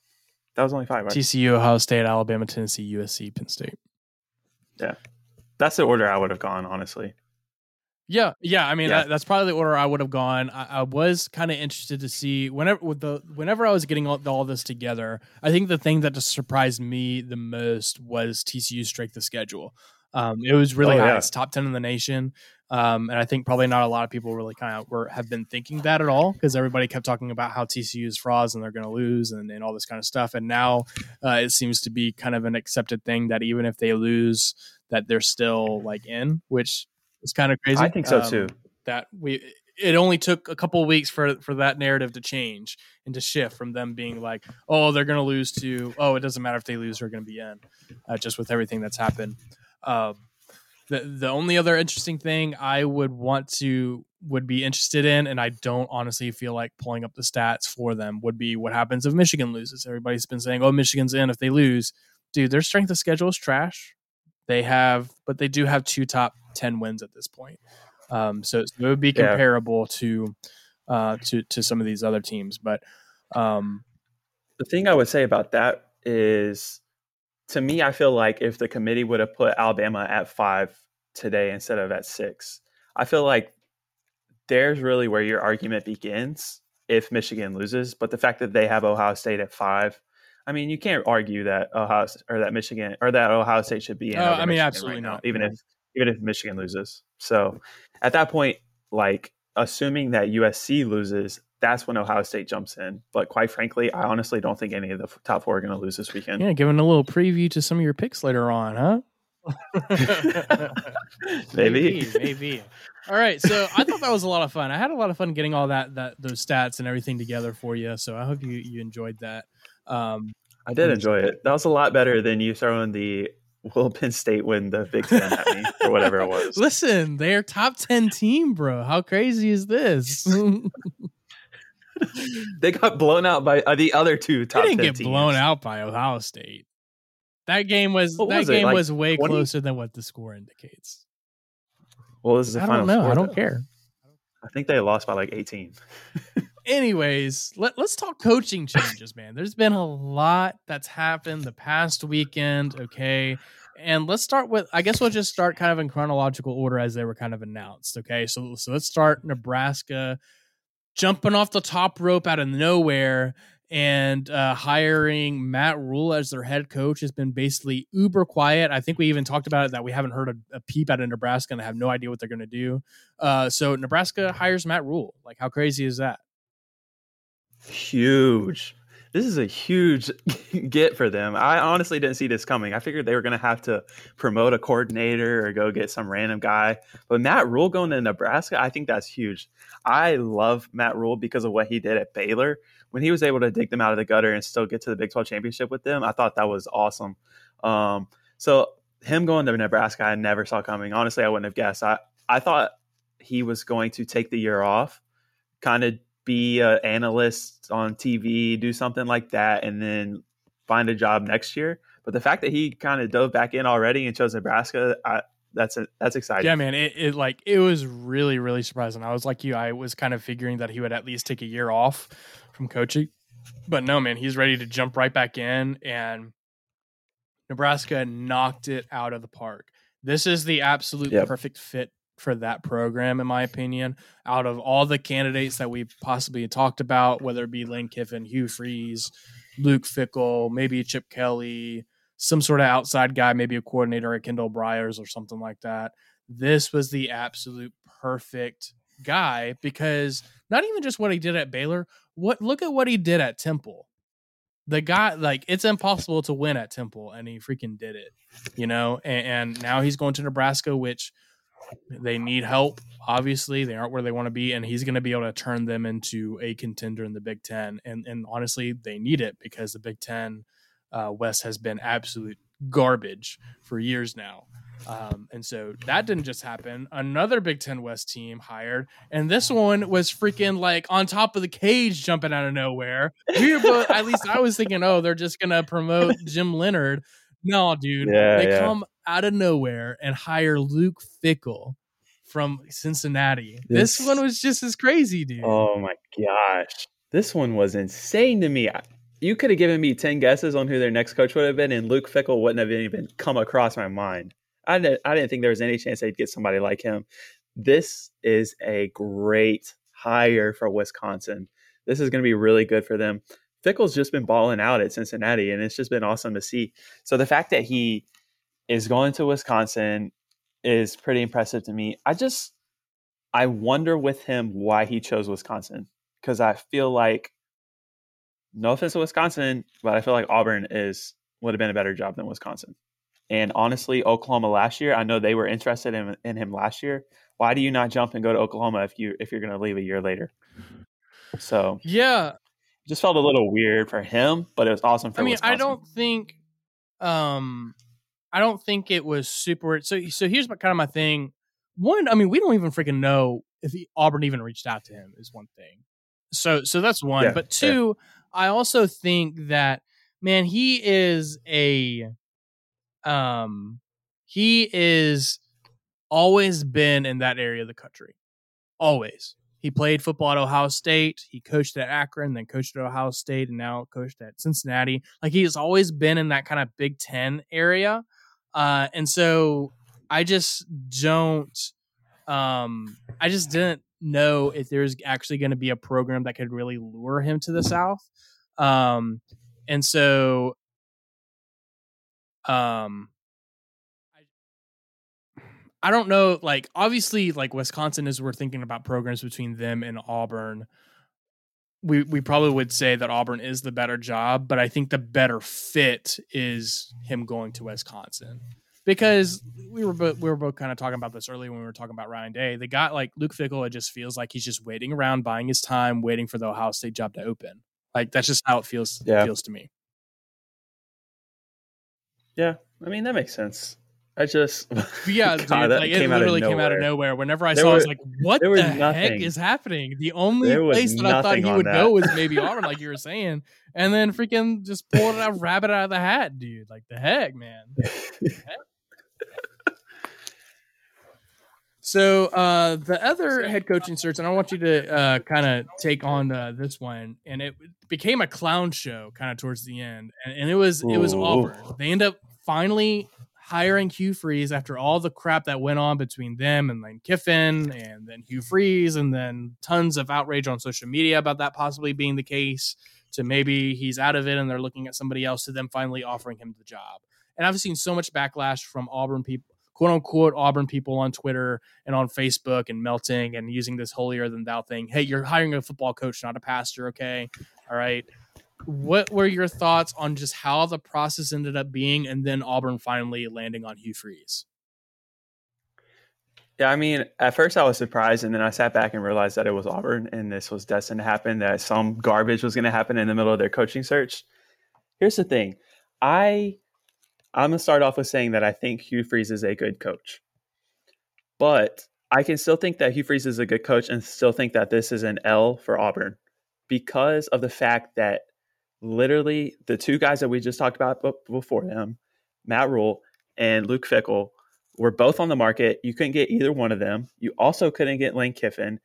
S2: That was only five.
S1: Right? TCU, Ohio State, Alabama, Tennessee, USC, Penn State.
S2: Yeah, that's the order I would have gone. Honestly.
S1: Yeah, yeah. I mean, yeah. That, that's probably the order I would have gone. I, I was kind of interested to see whenever with the whenever I was getting all, all, this together. I think the thing that just surprised me the most was TCU's strength of schedule. Um, it was really oh, high. Yeah. It's top ten in the nation, um, and I think probably not a lot of people really kind of were have been thinking that at all because everybody kept talking about how TCU is frauds and they're going to lose and, and all this kind of stuff. And now uh, it seems to be kind of an accepted thing that even if they lose, that they're still like in, which is kind of crazy.
S2: I think so um, too.
S1: That we it only took a couple weeks for for that narrative to change and to shift from them being like, oh, they're going to lose to, oh, it doesn't matter if they lose, they're going to be in, uh, just with everything that's happened. Um, the the only other interesting thing I would want to would be interested in, and I don't honestly feel like pulling up the stats for them, would be what happens if Michigan loses. Everybody's been saying, "Oh, Michigan's in if they lose." Dude, their strength of schedule is trash. They have, but they do have two top ten wins at this point. Um, so, so, it would be comparable yeah. to uh, to to some of these other teams. But um,
S2: the thing I would say about that is to me, I feel like if the committee would have put Alabama at five today instead of at six, I feel like there's really where your argument begins if Michigan loses. But the fact that they have Ohio State at five, I mean, you can't argue that Ohio or that Michigan or that Ohio State should be in. Uh, I
S1: mean, Michigan absolutely right not.
S2: Now, even if even if Michigan loses. So at that point, like assuming that USC loses, that's when Ohio State jumps in. But quite frankly, I honestly don't think any of the top four are going to lose this weekend.
S1: Yeah, giving a little preview to some of your picks later on, huh?
S2: maybe.
S1: maybe, maybe. All right, so I thought that was a lot of fun. I had a lot of fun getting all that that those stats and everything together for you. So I hope you you enjoyed that. Um,
S2: I did enjoy it. That was a lot better than you throwing the will Penn State win the Big Ten at me or whatever it was?
S1: Listen, they're top ten team, bro. How crazy is this?
S2: they got blown out by uh, the other two top.
S1: They didn't
S2: get
S1: teams. blown out by Ohio State. That game was what that was game like was way 20? closer than what the score indicates.
S2: Well, this is the
S1: I
S2: final
S1: don't know.
S2: Score,
S1: I don't though. care.
S2: I think they lost by like 18.
S1: Anyways, let, let's talk coaching changes, man. There's been a lot that's happened the past weekend. Okay. And let's start with, I guess we'll just start kind of in chronological order as they were kind of announced. Okay. So, so let's start Nebraska jumping off the top rope out of nowhere and uh, hiring Matt Rhule as their head coach has been basically uber quiet. I think we even talked about it that we haven't heard a, a peep out of Nebraska and I have no idea what they're going to do. Uh, so Nebraska hires Matt Rhule. Like, how crazy is that?
S2: Huge. This is a huge get for them. I honestly didn't see this coming. I figured they were going to have to promote a coordinator or go get some random guy. But Matt Rhule going to Nebraska, I think that's huge. I love Matt Rhule because of what he did at Baylor. When he was able to dig them out of the gutter and still get to the Big 12 championship with them, I thought that was awesome. Um, so him going to Nebraska, I never saw coming. Honestly, I wouldn't have guessed. I, I thought he was going to take the year off, kind of be an analyst on TV, do something like that, and then find a job next year. But the fact that he kind of dove back in already and chose Nebraska, I, that's a, that's exciting.
S1: Yeah, man. It, it like it was really really surprising. I was like you. I was kind of figuring that he would at least take a year off from coaching, but no, man. He's ready to jump right back in, and Nebraska knocked it out of the park. This is the absolute yep. perfect fit for that program, in my opinion. Out of all the candidates that we possibly talked about, whether it be Lane Kiffin, Hugh Freeze, Luke Fickell, maybe Chip Kelly, some sort of outside guy, maybe a coordinator at Kendal Briles or something like that. This was the absolute perfect guy because not even just what he did at Baylor, what look at what he did at Temple. The guy, like, it's impossible to win at Temple, and he freaking did it, you know. And, and now he's going to Nebraska, which they need help. Obviously, they aren't where they want to be, and he's going to be able to turn them into a contender in the Big Ten. And and honestly, they need it because the Big Ten uh, West has been absolute garbage for years now. Um, and so that didn't just happen. Another Big Ten West team hired, and this one was freaking like on top of the cage, jumping out of nowhere. We were both, at least I was thinking, oh, they're just gonna promote Jim Leonhard. No, dude, yeah, they yeah. come out of nowhere and hire Luke Fickell from Cincinnati. This, this, one was just as crazy, dude.
S2: Oh my gosh. This one was insane to me. You could have given me 10 guesses on who their next coach would have been, and Luke Fickell wouldn't have even come across my mind. I didn't, I didn't think there was any chance they'd get somebody like him. This is a great hire for Wisconsin. This is going to be really good for them. Fickell's just been balling out at Cincinnati, and it's just been awesome to see. So the fact that he is going to Wisconsin is pretty impressive to me. I just I wonder with him why he chose Wisconsin because I feel like no offense to Wisconsin, but I feel like Auburn is would have been a better job than Wisconsin. And honestly, Oklahoma last year, I know they were interested in, in him last year. Why do you not jump and go to Oklahoma if you if you're going to leave a year later? So
S1: yeah,
S2: just felt a little weird for him, but it was awesome for. I mean, Wisconsin.
S1: I don't think um I don't think it was super. So so here's my, kind of my thing. One, I mean, we don't even freaking know if he, Auburn even reached out to him. Is one thing. So so that's one. Yeah, but two, yeah. I also think that man, he is a um he is always been in that area of the country. Always. He played football at Ohio State. He coached at Akron, then coached at Ohio State, and now coached at Cincinnati. Like he's always been in that kind of Big Ten area. Uh, and so I just don't, um, I just didn't know if there's actually going to be a program that could really lure him to the South. Um, and so, um, I don't know. Like, obviously, like Wisconsin is we're thinking about programs between them and Auburn. We we probably would say that Auburn is the better job, but I think the better fit is him going to Wisconsin because we were both we were both kind of talking about this earlier when we were talking about Ryan Day. They got like Luke Fickell, It just feels like he's just waiting around, buying his time, waiting for the Ohio State job to open. Like that's just how it feels. Yeah. feels to me.
S2: Yeah, I mean, that makes sense. I just
S1: yeah, God, dude, like it literally came out of nowhere. Whenever I there saw, were, I was like, "What the heck is happening?" The only place that I thought he would that. go was maybe Auburn, like you were saying, and then freaking just pulled it out, rabbit out of the hat, dude. Like the heck, man. The heck? So uh, the other head coaching search, and I want you to uh, kind of take on uh, this one, and it became a clown show kind of towards the end, and, and it was Ooh. it was Auburn. They end up finally hiring Hugh Freeze after all the crap that went on between them and Lane Kiffin, and then Hugh Freeze, and then tons of outrage on social media about that possibly being the case. To maybe he's out of it, and they're looking at somebody else. To them finally offering him the job. And I've seen so much backlash from Auburn people quote unquote Auburn people on Twitter and on Facebook and melting and using this holier than thou thing. Hey, you're hiring a football coach, not a pastor. Okay. All right. What were your thoughts on just how the process ended up being and then Auburn finally landing on Hugh Freeze?
S2: Yeah, I mean, at first I was surprised, and then I sat back and realized that it was Auburn and this was destined to happen, that some garbage was going to happen in the middle of their coaching search. Here's the thing I I'm going to start off with saying that I think Hugh Freeze is a good coach. But I can still think that Hugh Freeze is a good coach and still think that this is an L for Auburn because of the fact that literally the two guys that we just talked about before him, Matt Rhule and Luke Fickell, were both on the market. You couldn't get either one of them. You also couldn't get Lane Kiffin.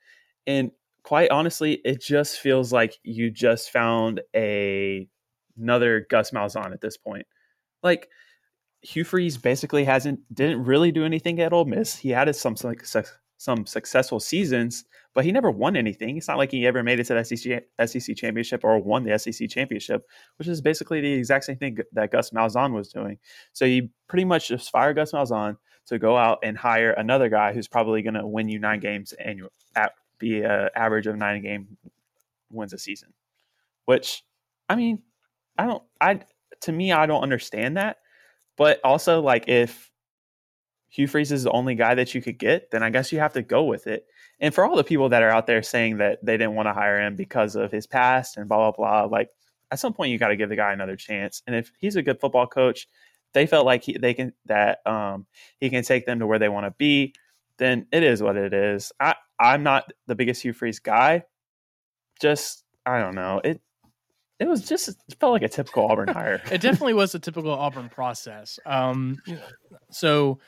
S2: And quite honestly, it just feels like you just found a another Gus Malzahn at this point. Like Hugh Freeze basically hasn't didn't really do anything at Ole Miss. He had some like some successful seasons, but he never won anything. It's not like he ever made it to the SEC, SEC championship or won the SEC championship, which is basically the exact same thing that Gus Malzahn was doing. So he pretty much just fired Gus Malzahn to go out and hire another guy who's probably going to win you nine games and be an average of nine game wins a season. Which, I mean, I don't. I to me, I don't understand that but also, like, if Hugh Freeze is the only guy that you could get, then I guess you have to go with it. And for all the people that are out there saying that they didn't want to hire him because of his past and blah, blah, blah, like, at some point you got to give the guy another chance. And if he's a good football coach, they felt like he, they can that um, he can take them to where they want to be, then it is what it is. I I'm not the biggest Hugh Freeze guy. Just I don't know. It it was just it felt like a typical Auburn hire.
S1: it definitely was a typical Auburn process. Um, so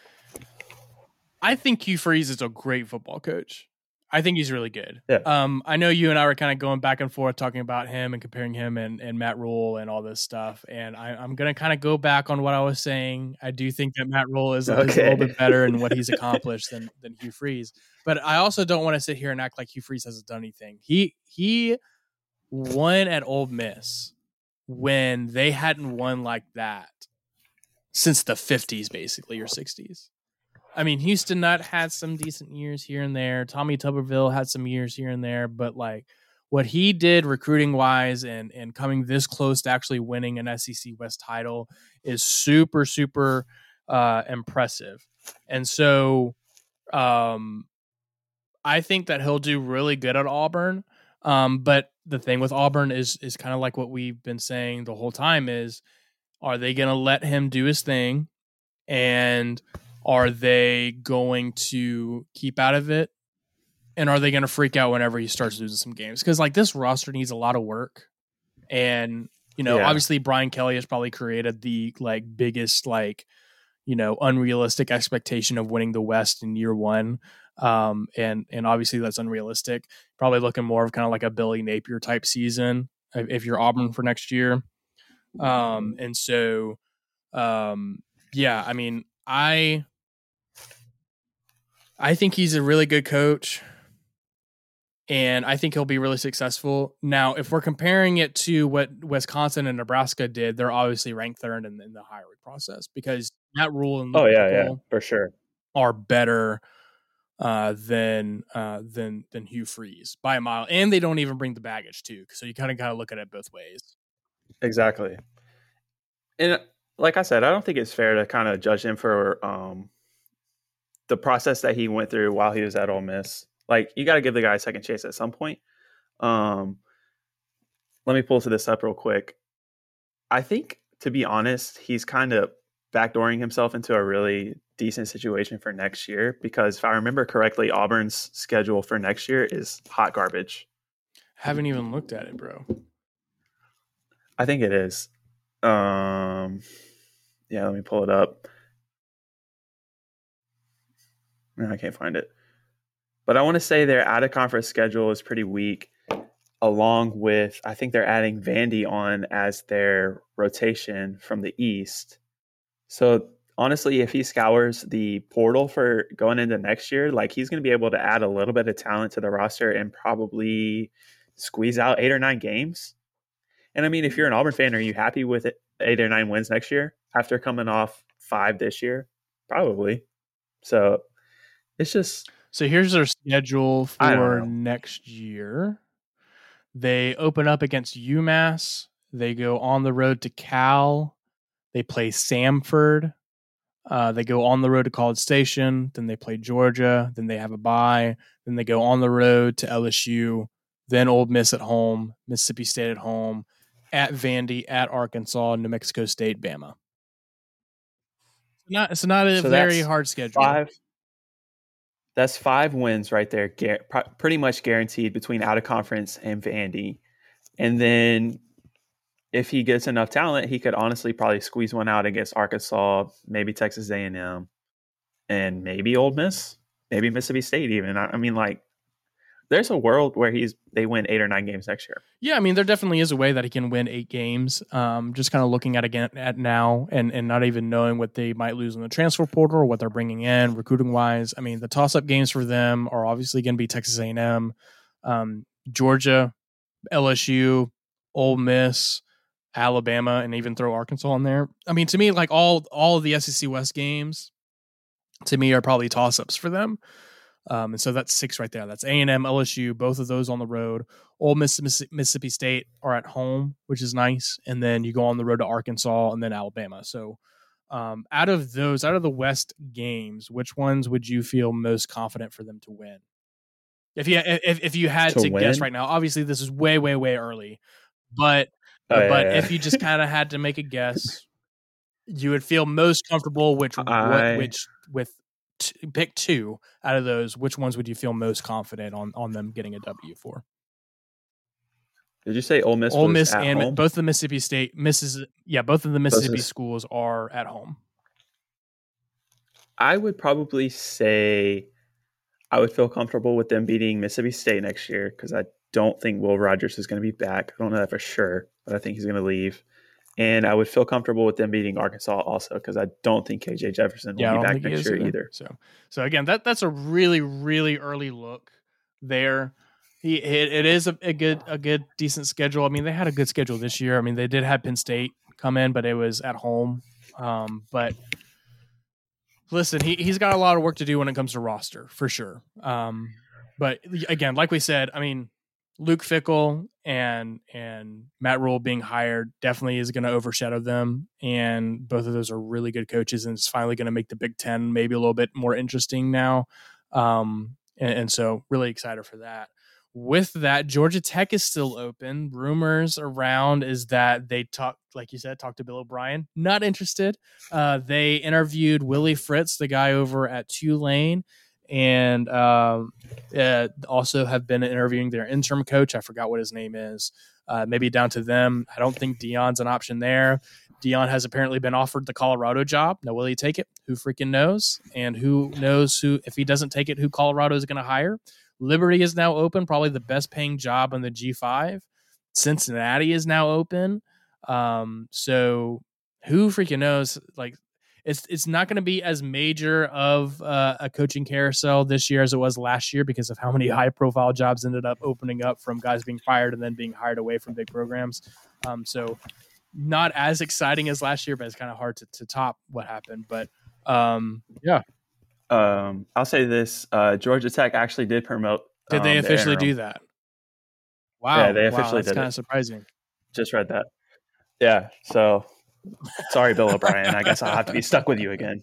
S1: I think Hugh Freeze is a great football coach. I think he's really good.
S2: Yeah.
S1: Um, I know you and I were kind of going back and forth talking about him and comparing him and, and Matt Rhule and all this stuff. And I, am going to kind of go back on what I was saying. I do think that Matt Rhule is, okay. is a little bit better in what he's accomplished than, than Hugh Freeze. But I also don't want to sit here and act like Hugh Freeze hasn't done anything. He he won at Ole Miss when they hadn't won like that since the 50s, basically, or 60s. I mean, Houston Nutt had some decent years here and there. Tommy Tuberville had some years here and there, but like what he did recruiting wise and and coming this close to actually winning an SEC West title is super super uh, impressive. And so, um, I think that he'll do really good at Auburn. Um, but the thing with Auburn is is kind of like what we've been saying the whole time is are they going to let him do his thing and are they going to keep out of it and are they going to freak out whenever he starts losing some games cuz like this roster needs a lot of work and you know yeah. obviously Brian Kelly has probably created the like biggest like you know unrealistic expectation of winning the West in year 1 um, and and obviously that's unrealistic. Probably looking more of kind of like a Billy Napier type season if you're Auburn for next year. Um, and so, um, yeah, I mean, I I think he's a really good coach, and I think he'll be really successful. Now, if we're comparing it to what Wisconsin and Nebraska did, they're obviously ranked third in, in the hiring process because that rule and
S2: oh yeah, yeah, for sure
S1: are better uh, than uh, than than Hugh Freeze by a mile, and they don't even bring the baggage too. So you kind of got to look at it both ways.
S2: Exactly, and like I said, I don't think it's fair to kind of judge him for um, the process that he went through while he was at Ole Miss. Like you got to give the guy a second chance at some point. Um, let me pull to this up real quick. I think, to be honest, he's kind of backdooring himself into a really decent situation for next year because if I remember correctly, Auburn's schedule for next year is hot garbage.
S1: Haven't even looked at it, bro.
S2: I think it is. Um, yeah, let me pull it up. I can't find it. But I want to say their out of conference schedule is pretty weak, along with I think they're adding Vandy on as their rotation from the East. So honestly, if he scours the portal for going into next year, like he's going to be able to add a little bit of talent to the roster and probably squeeze out eight or nine games. And I mean, if you're an Auburn fan, are you happy with it, eight or nine wins next year after coming off five this year? Probably. So it's just.
S1: So here's their schedule for next year. They open up against UMass. They go on the road to Cal. They play Samford. Uh, they go on the road to College Station. Then they play Georgia. Then they have a bye. Then they go on the road to LSU. Then Ole Miss at home. Mississippi State at home. At Vandy. At Arkansas. New Mexico State. Bama. Not it's not a so very hard schedule.
S2: Five. That's five wins right there, pretty much guaranteed between out of conference and Vandy. And then if he gets enough talent, he could honestly probably squeeze one out against Arkansas, maybe Texas A&M, and maybe Ole Miss, maybe Mississippi State. Even I, I mean, like, there's a world where he's they win eight or nine games next year.
S1: Yeah, I mean, there definitely is a way that he can win eight games. Um, just kind of looking at again at now and and not even knowing what they might lose in the transfer portal or what they're bringing in recruiting wise. I mean, the toss up games for them are obviously going to be Texas A&M, um, Georgia, LSU, Ole Miss. Alabama and even throw Arkansas in there. I mean, to me, like all all of the SEC West games, to me are probably toss ups for them. Um, and so that's six right there. That's A and M, LSU, both of those on the road. Ole Miss, Mississippi State are at home, which is nice, and then you go on the road to Arkansas and then Alabama. So, um, out of those, out of the West games, which ones would you feel most confident for them to win? If you if if you had to, to guess right now, obviously this is way way way early, but Oh, yeah, but yeah. if you just kind of had to make a guess, you would feel most comfortable which I, which with t- pick two out of those. Which ones would you feel most confident on on them getting a W for?
S2: Did you say Ole Miss?
S1: Ole Miss and home? both the Mississippi State, Mrs. Yeah, both of the Mississippi schools are at home.
S2: I would probably say I would feel comfortable with them beating Mississippi State next year because I don't think Will Rogers is going to be back. I don't know that for sure, but I think he's going to leave. And I would feel comfortable with them beating Arkansas also because I don't think KJ Jefferson will yeah, be back next year either. either.
S1: So, so again, that that's a really really early look there. He it, it is a, a, good a good decent schedule. I mean, they had a good schedule this year. I mean, they did have Penn State come in, but it was at home. Um, but listen, he he's got a lot of work to do when it comes to roster for sure. Um, but again, like we said, I mean, Luke Fickell and and Matt Rhule being hired definitely is going to overshadow them. And both of those are really good coaches, and it's finally going to make the Big Ten maybe a little bit more interesting now. Um, and, and so, really excited for that. With that, Georgia Tech is still open. Rumors around is that they talked, like you said, talked to Bill O'Brien. Not interested. Uh, they interviewed Willie Fritz, the guy over at Tulane and um, uh, also have been interviewing their interim coach. I forgot what his name is. Uh, maybe down to them. I don't think Deion's an option there. Deion has apparently been offered the Colorado job. Now, will he take it? Who freaking knows? And who knows who, if he doesn't take it, who Colorado is going to hire? Liberty is now open, probably the best paying job in the G5. Cincinnati is now open. Um, so who freaking knows? Like it's it's not going to be as major of uh, a coaching carousel this year as it was last year because of how many high profile jobs ended up opening up from guys being fired and then being hired away from big programs. Um, so not as exciting as last year, but it's kind of hard to, to top what happened. But um, yeah.
S2: Um, I'll say this: uh, Georgia Tech actually did promote.
S1: Did they um, officially do that? Wow!
S2: Yeah, they officially
S1: wow, that's
S2: did.
S1: Kind of surprising.
S2: Just read that. Yeah. So Sorry, Bill O'Brien. I guess I'll have to be stuck with you again.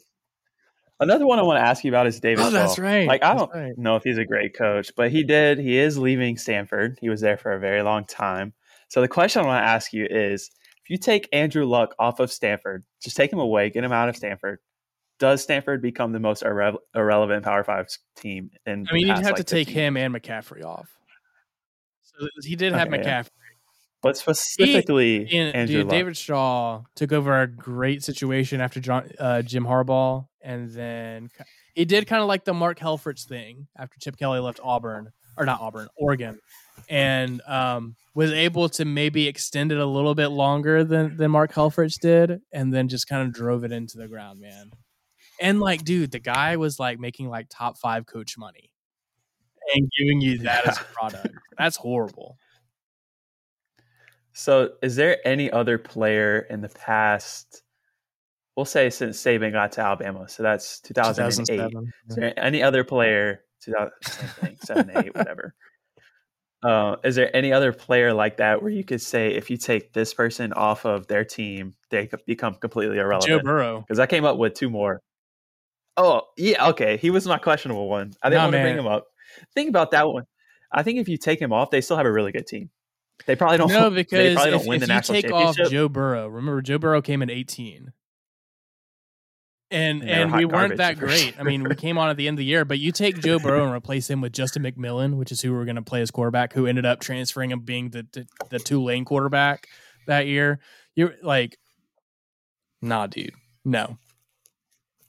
S2: Another one I want to ask you about is David.
S1: Oh, that's right.
S2: Like I
S1: don't
S2: right. know if he's a great coach, but he did. He is leaving Stanford. He was there for a very long time. So the question I want to ask you is: If you take Andrew Luck off of Stanford, just take him away, get him out of Stanford. Does Stanford become the most irre- irrelevant Power Five team? In
S1: I mean, you'd have
S2: like
S1: to take him and McCaffrey off. So he did have okay, McCaffrey. Yeah.
S2: But specifically, he, and, dude,
S1: David Shaw took over a great situation after John, uh, Jim Harbaugh, and then he did kind of like the Mark Helfrich thing after Chip Kelly left Auburn or not Auburn, Oregon, and um, was able to maybe extend it a little bit longer than than Mark Helfrich did, and then just kind of drove it into the ground, man. And like, dude, the guy was like making like top five coach money and giving you that as a product. That's horrible.
S2: So, is there any other player in the past? We'll say since Saban got to Alabama, so that's 2008. Is there any other player? 2000, same thing, seven, eight, whatever. Uh, is there any other player like that where you could say if you take this person off of their team, they become completely irrelevant?
S1: Joe Burrow,
S2: because I came up with two more. Oh yeah, okay. He was my questionable one. I didn't nah, want to bring him up. Think about that one. I think if you take him off, they still have a really good team. They probably don't.
S1: No, because don't if, if you take off Joe Burrow, remember Joe Burrow came in 18, and and, and we weren't that great. Sure. I mean, we came on at the end of the year, but you take Joe Burrow and replace him with Justin McMillan, which is who we are going to play as quarterback, who ended up transferring him being the the, the Tulane quarterback that year. You're like, nah, dude, no.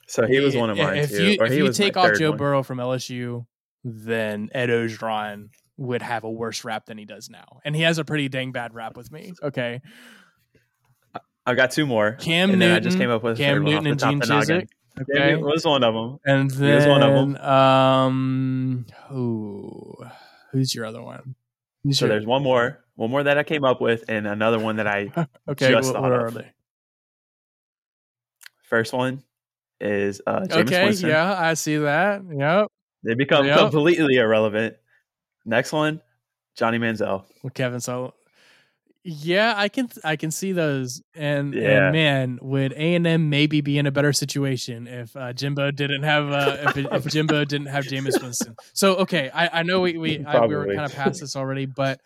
S2: So he was one of mine
S1: if
S2: too.
S1: You, if you take off Joe one. Burrow from LSU, then Ed Orgeron would have a worse rap than he does now. And he has a pretty dang bad rap with me. Okay.
S2: I've got two more.
S1: Cam Newton.
S2: I just came up with
S1: Cam Newton and Gene Chizik.
S2: Okay. was one of them.
S1: And then, he was one of them. Um, who, who's your other one?
S2: Who's so your, there's one more, one more that I came up with, and another one that I
S1: okay. Just what, what are they?
S2: First one is uh, Jameis
S1: okay.
S2: Winston.
S1: Yeah, I see that. Yep.
S2: They become yep. completely irrelevant. Next one, Johnny Manziel.
S1: With Kevin So yeah, I can I can see those, and, yeah. and man, would A and M maybe be in a better situation if uh, Jimbo didn't have uh, if, if Jimbo didn't have Jameis Winston? So okay, I, I know we we, I, we were kind of past this already, but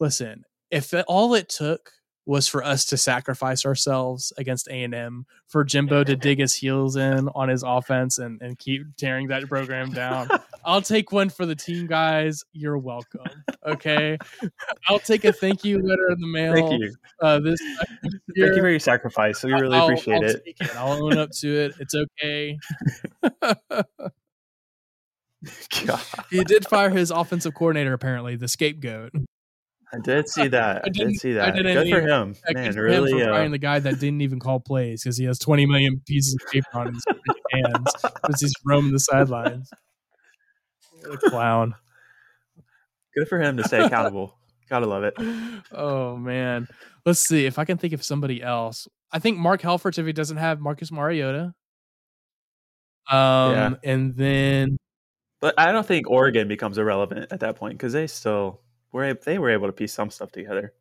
S1: listen, if all it took was for us to sacrifice ourselves against A&M for Jimbo to dig his heels in on his offense and, and keep tearing that program down. I'll take one for the team guys. You're welcome. Okay. I'll take a thank you letter in the mail.
S2: Thank you.
S1: Uh, this
S2: thank you for your sacrifice. We really I'll, appreciate
S1: I'll
S2: it.
S1: it. I'll own up to it. It's okay. God. He did fire his offensive coordinator, apparently, the scapegoat.
S2: I did see that. I, did see that. Good for him, man. Really, him
S1: for uh, the guy that didn't even call plays because he has 20 million pieces of paper on his hands as he's roaming the sidelines. What a clown.
S2: Good for him to stay accountable. Gotta love it.
S1: Oh man, let's see if I can think of somebody else. I think Mark Helfrich if he doesn't have Marcus Mariota. Um, yeah. and then,
S2: but I don't think Oregon becomes irrelevant at that point because they still were they were able to piece some stuff together.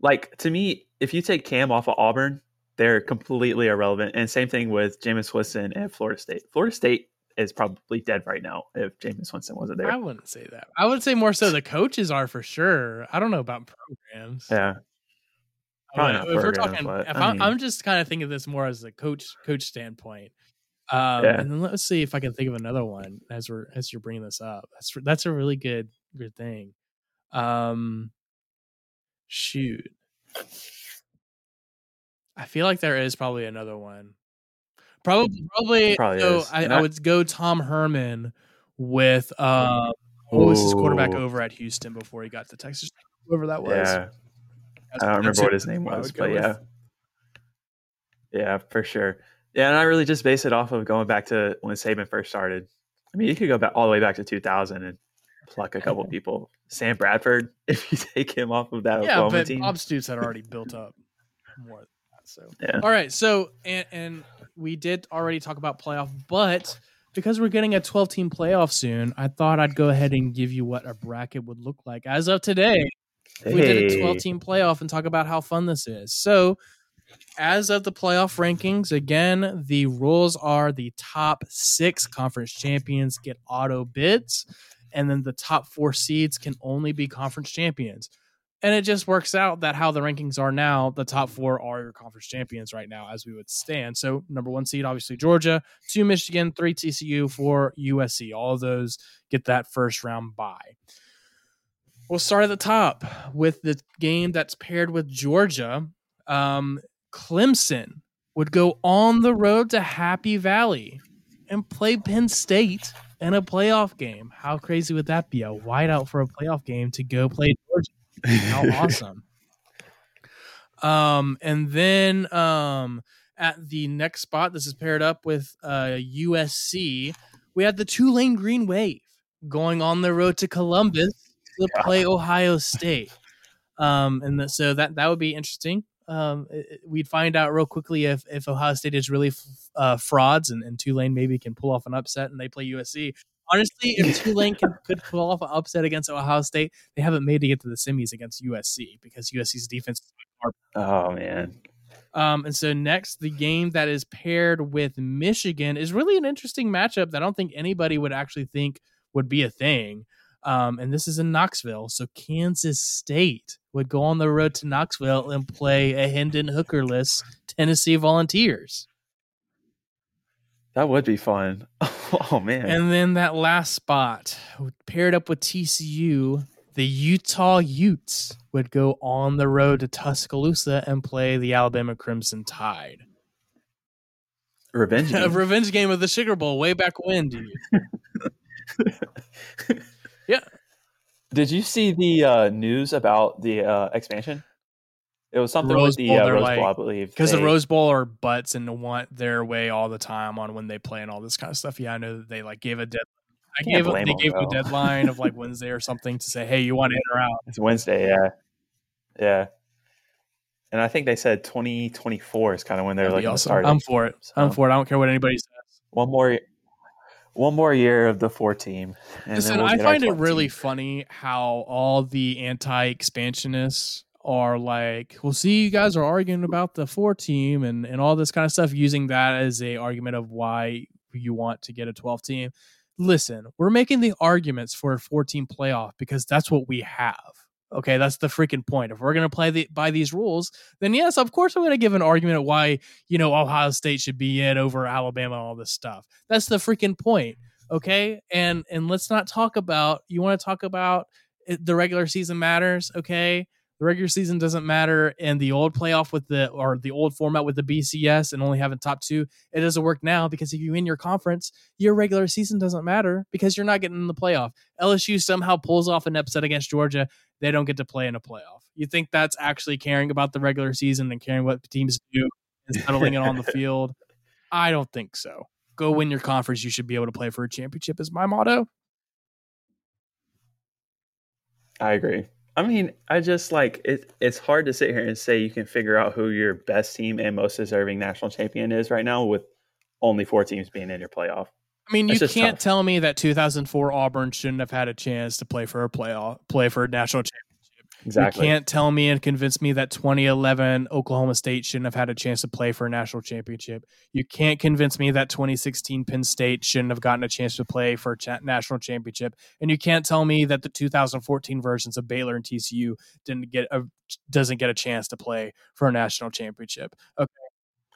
S2: Like to me, if you take Cam off of Auburn, they're completely irrelevant. And same thing with Jameis Winston and Florida State. Florida State is probably dead right now if Jameis Winston wasn't there.
S1: I wouldn't say that. I would say more so the coaches are for sure. I don't know about programs.
S2: Yeah.
S1: Probably not if we're talking, if I am just kind of thinking of this more as a coach coach standpoint. Um, yeah. And then let's see if I can think of another one as we're as you're bringing this up. That's that's a really good good thing. Um, shoot. I feel like there is probably another one. Probably, probably.
S2: probably
S1: so I, I, would go Tom Herman with um, what was his quarterback over at Houston before he got to Texas? Whoever that was.
S2: Yeah, I don't remember what his name was, but yeah, yeah, for sure. Yeah, and I really just base it off of going back to when Saban first started. I mean, you could go back all the way back to 2000 and pluck a couple people. Sam Bradford, if you take him off of that
S1: yeah,
S2: Oklahoma
S1: but
S2: team.
S1: Bob Stoops had already built up more. So
S2: yeah.
S1: all right, so and and we did already talk about playoff, but because we're getting a 12 team playoff soon, I thought I'd go ahead and give you what a bracket would look like as of today. Hey. We did a 12 team playoff and talk about how fun this is. So, as of the playoff rankings, again, the rules are the top six conference champions get auto bids and then the top four seeds can only be conference champions. And it just works out that how the rankings are now, the top four are your conference champions right now, as we would stand. So, number one seed, obviously Georgia, two Michigan, three TCU, four USC. All of those get that first round bye. We'll start at the top with the game that's paired with Georgia. Um, Clemson would go on the road to Happy Valley and play Penn State in a playoff game. How crazy would that be? A whiteout for a playoff game to go play Georgia. How awesome. Um, and then um, at the next spot, this is paired up with uh, USC. We had the Tulane Green Wave going on the road to Columbus to yeah. play Ohio State. Um, and the, so that that would be interesting. Um, it, we'd find out real quickly if if Ohio State is really f- uh, frauds and, and Tulane maybe can pull off an upset and they play USC. Honestly, if Tulane can, could pull off an upset against Ohio State, they haven't made to get to the semis against USC because USC's defense.
S2: Oh man.
S1: Um, and so next, the game that is paired with Michigan is really an interesting matchup that I don't think anybody would actually think would be a thing. Um, and this is in Knoxville. So Kansas State would go on the road to Knoxville and play a Hendon Hookerless Tennessee Volunteers.
S2: That would be fun. Oh man!
S1: And then that last spot paired up with TCU, the Utah Utes would go on the road to Tuscaloosa and play the Alabama Crimson Tide.
S2: Revenge game.
S1: a revenge game of the Sugar Bowl way back when, dude. yeah.
S2: Did you see the uh, news about the uh, expansion? It was something Rose with the Bowl, uh, Rose like, Bowl, I believe.
S1: Because the Rose Bowl are butts and want their way all the time on when they play and all this kind of stuff. Yeah, I know that they like gave a deadline. I gave them, they gave them, a deadline of like Wednesday or something to say, hey, you want in or out?
S2: It's Wednesday, yeah, yeah. And I think they said 2024 is kind of when they're like awesome. start.
S1: I'm for it. So, I'm for it. I don't care what anybody says.
S2: One more, one more year of the four team.
S1: Listen, we'll I find it really team. funny how all the anti-expansionists are like, well, see, you guys are arguing about the four team and, and all this kind of stuff, using that as a argument of why you want to get a 12 team. Listen, we're making the arguments for a 14 playoff because that's what we have. Okay, that's the freaking point. If we're going to play the, by these rules, then yes, of course, I'm going to give an argument why you know Ohio State should be in over Alabama and all this stuff. That's the freaking point. Okay, and and let's not talk about. You want to talk about the regular season matters. Okay, the regular season doesn't matter and the old playoff with the or the old format with the BCS and only having top two it doesn't work now because if you win your conference your regular season doesn't matter because you're not getting in the playoff. LSU somehow pulls off an upset against Georgia they don't get to play in a playoff. You think that's actually caring about the regular season and caring what teams do and settling it on the field? I don't think so. Go win your conference you should be able to play for a championship is my motto.
S2: I agree I mean, I just like it. It's hard to sit here and say you can figure out who your best team and most deserving national champion is right now with only four teams being in your playoff.
S1: I mean, you can't tough. tell me that 2004 Auburn shouldn't have had a chance to play for a playoff, play for a national championship. Exactly. You can't tell me and convince me that 2011 Oklahoma State shouldn't have had a chance to play for a national championship. You can't convince me that 2016 Penn State shouldn't have gotten a chance to play for a cha- national championship. And you can't tell me that the 2014 versions of Baylor and TCU didn't get a doesn't get a chance to play for a national championship. Okay.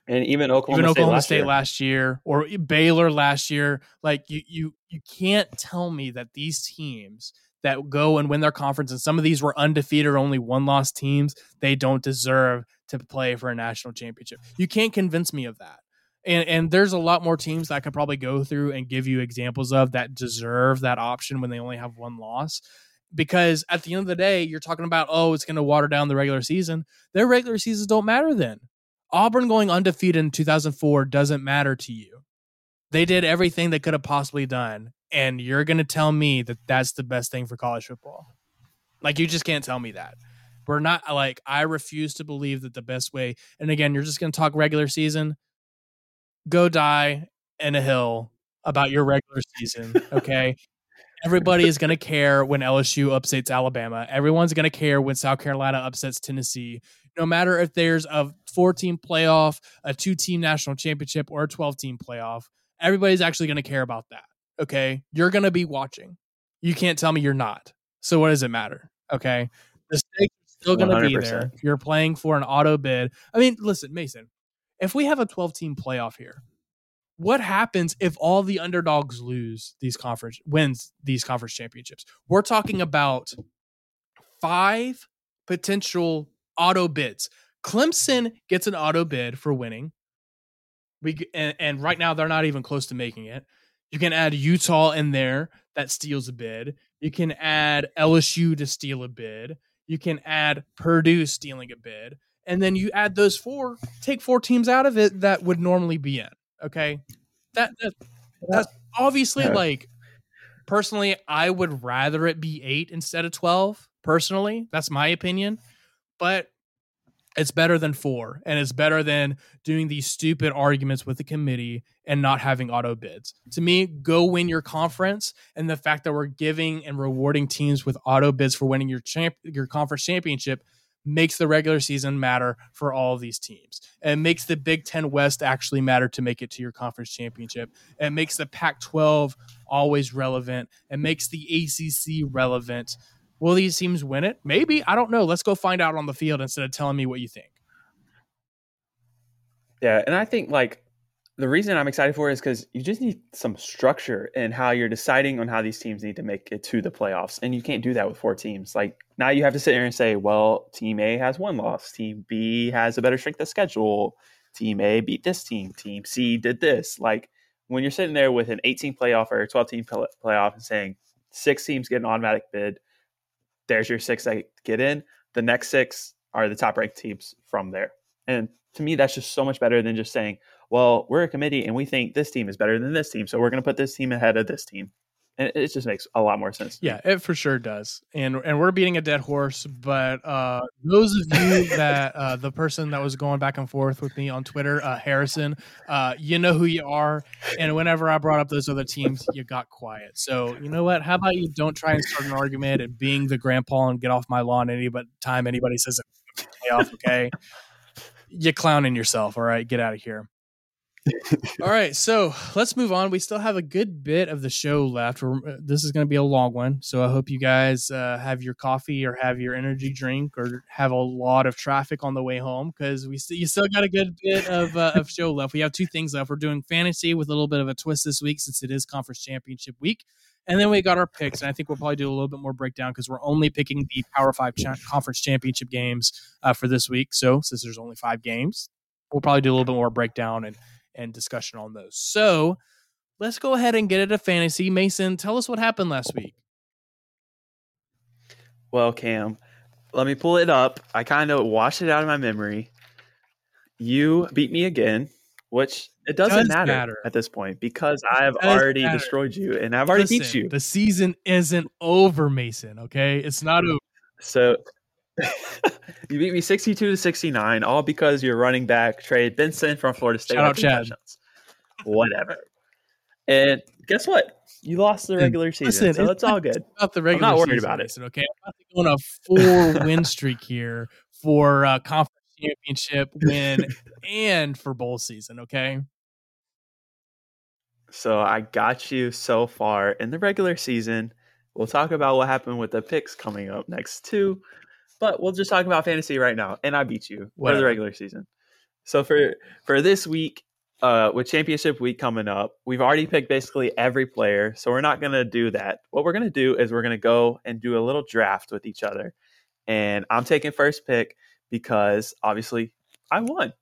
S2: And even Oklahoma,
S1: even
S2: State,
S1: Oklahoma
S2: last,
S1: State
S2: year.
S1: last year or Baylor last year, like you you you can't tell me that these teams that go and win their conference, and some of these were undefeated or only one loss teams, they don't deserve to play for a national championship. You can't convince me of that. And, and there's a lot more teams that I could probably go through and give you examples of that deserve that option when they only have one loss. Because at the end of the day, you're talking about, oh, it's going to water down the regular season. Their regular seasons don't matter then. Auburn going undefeated in 2004 doesn't matter to you. They did everything they could have possibly done and you're going to tell me that that's the best thing for college football. Like you just can't tell me that. We're not like I refuse to believe that the best way. And again, you're just going to talk regular season. Go die in a hill about your regular season, okay? Everybody is going to care when LSU upsets Alabama. Everyone's going to care when South Carolina upsets Tennessee. No matter if there's a four-team playoff, a two team national championship, or a 12 team playoff, everybody's actually going to care about that. Okay. You're going to be watching. You can't tell me you're not. So what does it matter? Okay. The stakes still going to be there. You're playing for an auto bid, I mean, listen, Mason, if we have a 12 team playoff here, what happens if all the underdogs lose these conference wins these conference championships? We're talking about five potential auto bids. Clemson gets an auto bid for winning. We and, and right now they're not even close to making it. You can add Utah in there that steals a bid. You can add LSU to steal a bid. You can add Purdue stealing a bid. And then you add those four, take four teams out of it that would normally be in. Okay. That, that that's obviously like personally, I would rather it be eight instead of 12. Personally, that's my opinion. But it's better than four and it's better than doing these stupid arguments with the committee and not having auto bids. To me go win your conference and the fact that we're giving and rewarding teams with auto bids for winning your champ your conference championship makes the regular season matter for all these teams. And makes the big 10 west actually matter to make it to your conference championship. And makes the pac 12 always relevant. And makes the acc relevant Will these teams win it? Maybe. I don't know. Let's go find out on the field instead of telling me what you think.
S2: Yeah, and I think like the reason I'm excited for it is because you just need some structure in how you're deciding on how these teams need to make it to the playoffs. And you can't do that with four teams. Like now you have to sit there and say, well, team A has one loss, team B has a better strength of schedule, team A beat this team, team C did this. Like when you're sitting there with an 18 playoff or 12 team playoff and saying six teams get an automatic bid, there's your six that get in. The next six are the top ranked teams from there. And to me, that's just so much better than just saying, well, we're a committee and we think this team is better than this team. So we're going to put this team ahead of this team and it just makes a lot more sense.
S1: Yeah, it for sure does. And and we're beating a dead horse, but uh, those of you that uh, the person that was going back and forth with me on Twitter, uh, Harrison, uh, you know who you are. And whenever I brought up those other teams, you got quiet. So you know what? How about you don't try and start an argument and being the grandpa and get off my lawn any time anybody says it off, okay? you clowning yourself. All right, get out of here. All right, so let's move on. We still have a good bit of the show left. Uh, this is going to be a long one, so I hope you guys uh, have your coffee or have your energy drink or have a lot of traffic on the way home because we st- you still got a good bit of uh, of show left. We have two things left. We're doing fantasy with a little bit of a twist this week since it is conference championship week. And then we got our picks, and I think we'll probably do a little bit more breakdown because we're only picking the Power Five cha- conference championship games uh, for this week. So since there's only five games, we'll probably do a little bit more breakdown and and discussion on those. So let's go ahead and get into fantasy. Mason, tell us what happened last week.
S2: Well, Cam, let me pull it up. I kind of washed it out of my memory. You beat me again, which it doesn't Does matter, matter, at this point because I've already matter. destroyed you and I've already Listen, beat you.
S1: The season isn't over, Mason. Okay, it's not over.
S2: So you beat me 62 to 69, all because your running back Trey Benson from Florida State.
S1: Shout out Chad.
S2: Whatever. And guess what? You lost the regular season, Listen, so it's, all good.
S1: About the regular I'm not worried about it. Okay, I'm about to go on a four win streak here for uh, conference championship win and for bowl season. Okay.
S2: So I got you so far in the regular season. We'll talk about what happened with the picks coming up next too. But we'll just talk about fantasy right now. And I beat you for the regular season. So for for this week, uh, with championship week coming up, we've already picked basically every player. So we're not gonna do that. What we're gonna do is we're gonna go and do a little draft with each other. And I'm taking first pick because obviously I won.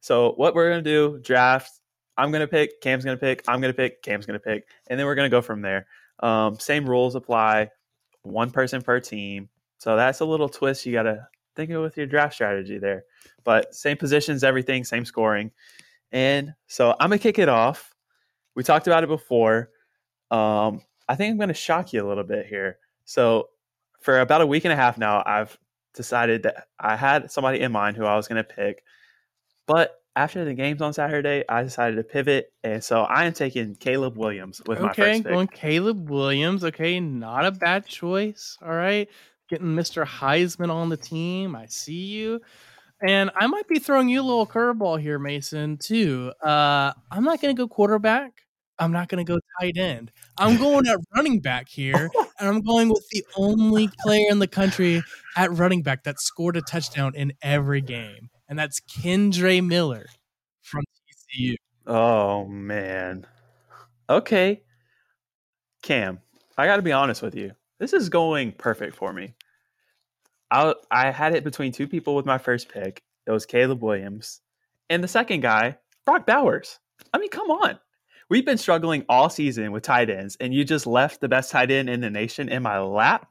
S2: So what we're gonna do, draft. I'm gonna pick, Cam's gonna pick, I'm gonna pick, Cam's gonna pick, and then we're gonna go from there. Um, same rules apply. One person per team. So that's a little twist you got to think of with your draft strategy there. But same positions, everything, same scoring. And so I'm going to kick it off. We talked about it before. Um, I think I'm going to shock you a little bit here. So for about a week and a half now, I've decided that I had somebody in mind who I was going to pick. But after the games on Saturday, I decided to pivot, and so I am taking Caleb Williams with okay, my first pick.
S1: Okay, going Caleb Williams. Okay, not a bad choice. All right, getting Mr. Heisman on the team. I see you. And I might be throwing you a little curveball here, Mason, too. Uh, I'm not going to go quarterback. I'm not going to go tight end. I'm going at running back here, and I'm going with the only player in the country at running back that scored a touchdown in every game, and that's Kendre Miller from TCU.
S2: Oh man. Okay. Cam, I got to be honest with you. This is going perfect for me. I I had it between two people with my first pick. It was Caleb Williams, and the second guy, Brock Bowers. I mean, come on. We've been struggling all season with tight ends, and you just left the best tight end in the nation in my lap.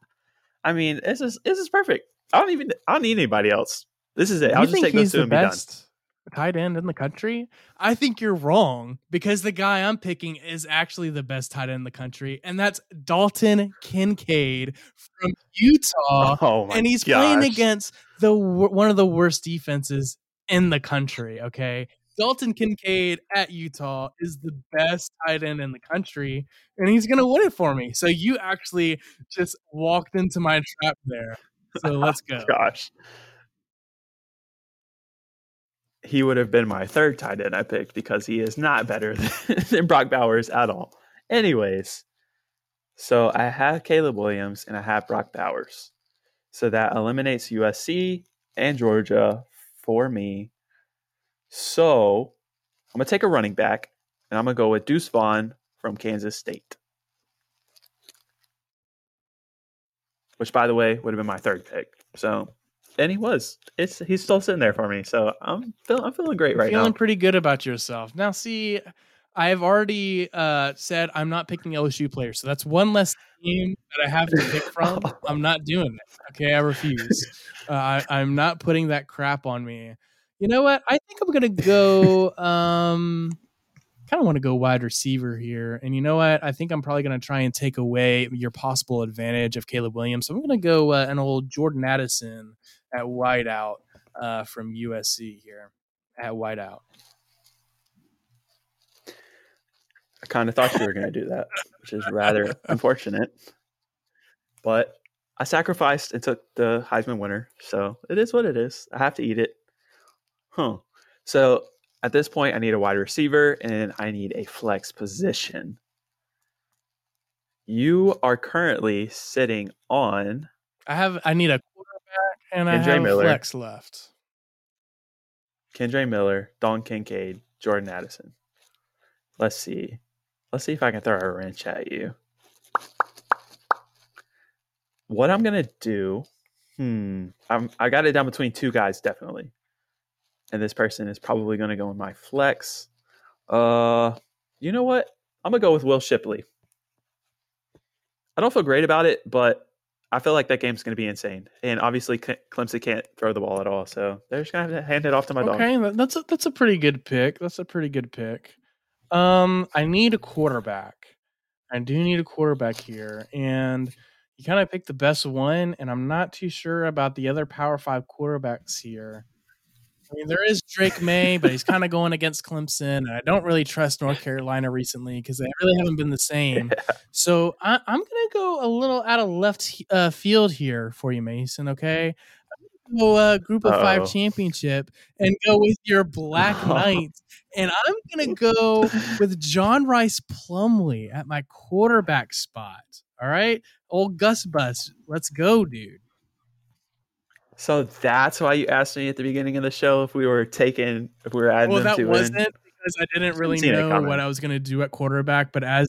S2: I mean, this is this is perfect. I don't even I don't need anybody else. This is it. I'll just take those two and best? be done
S1: tight end in the country? I think you're wrong because the guy I'm picking is actually the best tight end in the country, and that's Dalton Kincaid from Utah. Oh and he's gosh. playing against the one of the worst defenses in the country. Okay, Dalton Kincaid at Utah is the best tight end in the country, and he's gonna win it for me. So you actually just walked into my trap there. So let's go.
S2: Gosh he would have been my third tight end I picked because he is not better than, than Brock Bowers at all. Anyways, so I have Caleb Williams and I have Brock Bowers. So that eliminates USC and Georgia for me. So I'm going to take a running back and I'm going to go with Deuce Vaughn from Kansas State. Which, by the way, would have been my third pick. So and he was. It's he's still sitting there for me, so I'm feeling I'm feeling great right
S1: feeling
S2: now.
S1: Feeling pretty good about yourself. Now, see, I've already uh, said I'm not picking LSU players, so that's one less team that I have to pick from. I'm not doing it. Okay, I refuse. Uh, I, I'm not putting that crap on me. You know what? I think I'm gonna go. Um, kind of want to go wide receiver here. And you know what? I think I'm probably going to try and take away your possible advantage of Caleb Williams. So I'm going to go uh, an old Jordan Addison at wideout uh, from USC here at wideout.
S2: I kind of thought you were going to do that, which is rather unfortunate. But I sacrificed and took the Heisman winner, so it is what it is. I have to eat it. Huh. So at this point, I need a wide receiver and I need a flex position. You are currently sitting on.
S1: I have. I need a and I have Miller, flex left.
S2: Kendre Miller, Don Kincaid, Jordan Addison. Let's see. Let's see if I can throw a wrench at you. What I'm gonna do, hmm, I'm I got it down between two guys definitely, and this person is probably gonna go in my flex. Uh, you know what? I'm gonna go with Will Shipley. I don't feel great about it, but I feel like that game's going to be insane, and obviously Clemson can't throw the ball at all, so they're just going to have to hand it off to my
S1: okay,
S2: dog.
S1: Okay, that's a, that's a pretty good pick. That's a pretty good pick. Um, I need a quarterback. I do need a quarterback here, and you kind of picked the best one, and I'm not too sure about the other Power Five quarterbacks here. I mean, there is Drake Maye, but he's kind of going against Clemson, and I don't really trust North Carolina recently because they really haven't been the same. Yeah. So I, am going to go a little out of left uh, field here for you, Mason. Okay, go uh, Group of Uh-oh. Five championship and go with your Black Knights, and I'm going to go with John Rhys Plumlee at my quarterback spot. All right, old Gus Bus, let's go, dude.
S2: So that's why you asked me at the beginning of the show if we were taking if we were adding well, that wasn't
S1: because I didn't really know what I was going to do at quarterback. But as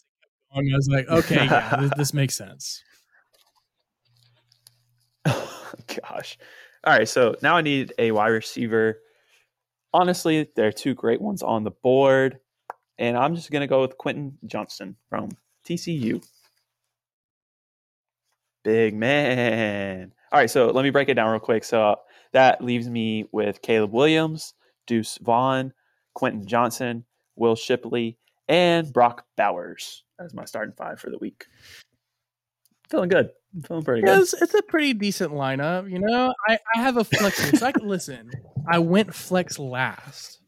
S1: I was like, okay, yeah, this, this makes sense.
S2: Gosh. All right. So now I need a wide receiver. Honestly, there are two great ones on the board. And I'm just going to go with Quentin Johnston from TCU. Big man. All right, so let me break it down real quick. So that leaves me with Caleb Williams, Deuce Vaughn, Quentin Johnston, Will Shipley, and Brock Bowers as my starting five for the week. Feeling good. I'm feeling pretty good.
S1: It's, it's, a pretty decent lineup. You know, I, I have a flex. so I can listen. I went flex last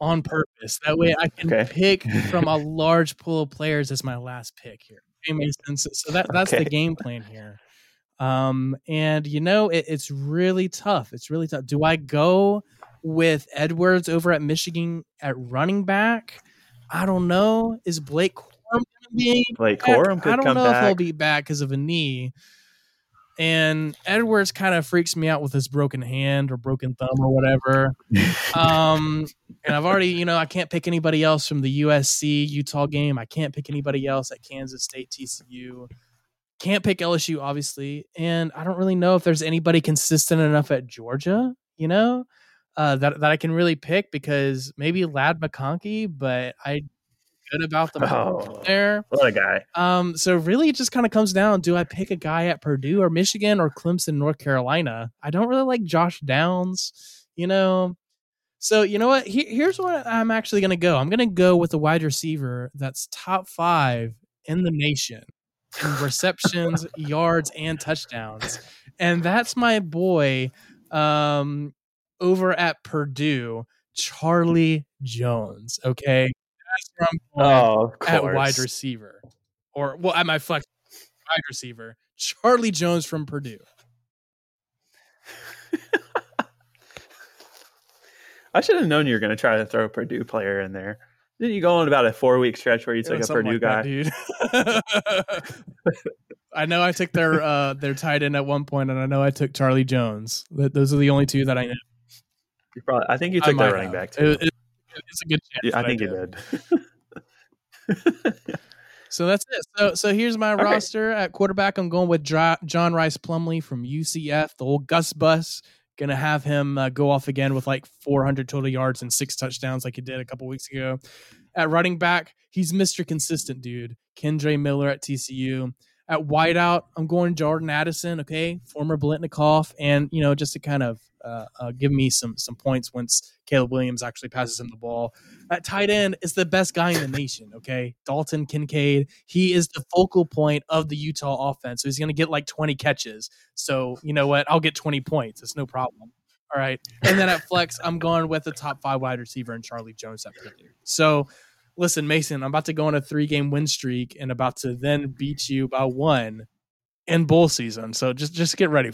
S1: on purpose. That way I can okay. pick from a large pool of players as my last pick here. So that that's okay. the game plan here. Um, and you know, it, it's really tough. It's really tough. Do I go with Edwards over at Michigan at running back? I don't know. Is Blake Corum going
S2: Blake Corum
S1: I don't know
S2: back.
S1: if he'll be back because of a knee. And Edwards kind of freaks me out with his broken hand or broken thumb or whatever. um, and I've already, you know, I can't pick anybody else from the USC Utah game. I can't pick anybody else at Kansas State TCU. Can't pick LSU, obviously. And I don't really know if there's anybody consistent enough at Georgia, you know, uh, that, that I can really pick because maybe Ladd McConkey, but I good about the oh, there.
S2: What a guy.
S1: Um, so really it just kind of comes down do I pick a guy at Purdue or Michigan or Clemson, North Carolina? I don't really like Josh Downs, you know. So you know what? He, here's what I'm actually gonna go. I'm gonna go with a wide receiver that's top five in the nation receptions, yards, and touchdowns. And that's my boy um over at Purdue, Charlie Jones. Okay
S2: oh,
S1: at wide receiver, or well, at my flex wide receiver, Charlie Jones from Purdue.
S2: I should have known you were going to try to throw a Purdue player in there. Didn't you go on about a four week stretch where you took a Purdue like guy,
S1: that, dude? I know I took their uh, their tight end at one point, and I know I took Charlie Jones. Those are the only two that I know.
S2: You probably, I think you took their running back too.
S1: It, it, it's a good chance.
S2: Yeah, I think I you
S1: did. so that's it. So so here's my okay. roster at quarterback. I'm going with John Rhys Plumlee from UCF, the old Gus Bus. Gonna have him uh, go off again with like 400 total yards and six touchdowns, like he did a couple weeks ago. At running back, he's Mr. Consistent, dude. Kendre Miller at TCU. At wideout, I'm going Jordan Addison, okay, former Biletnikoff, and you know just to kind of uh, uh, give me some some points once Caleb Williams actually passes him the ball. At tight end is the best guy in the nation. Okay, Dalton Kincaid. He is the focal point of the Utah offense, so he's going to get like 20 catches. So you know what? I'll get 20 points. It's no problem. All right, and then at flex, I'm going with the top five wide receiver and Charlie Jones at Purdue. So listen, Mason, I'm about to go on a three game win streak and about to then beat you by one in bowl season. So just just get ready.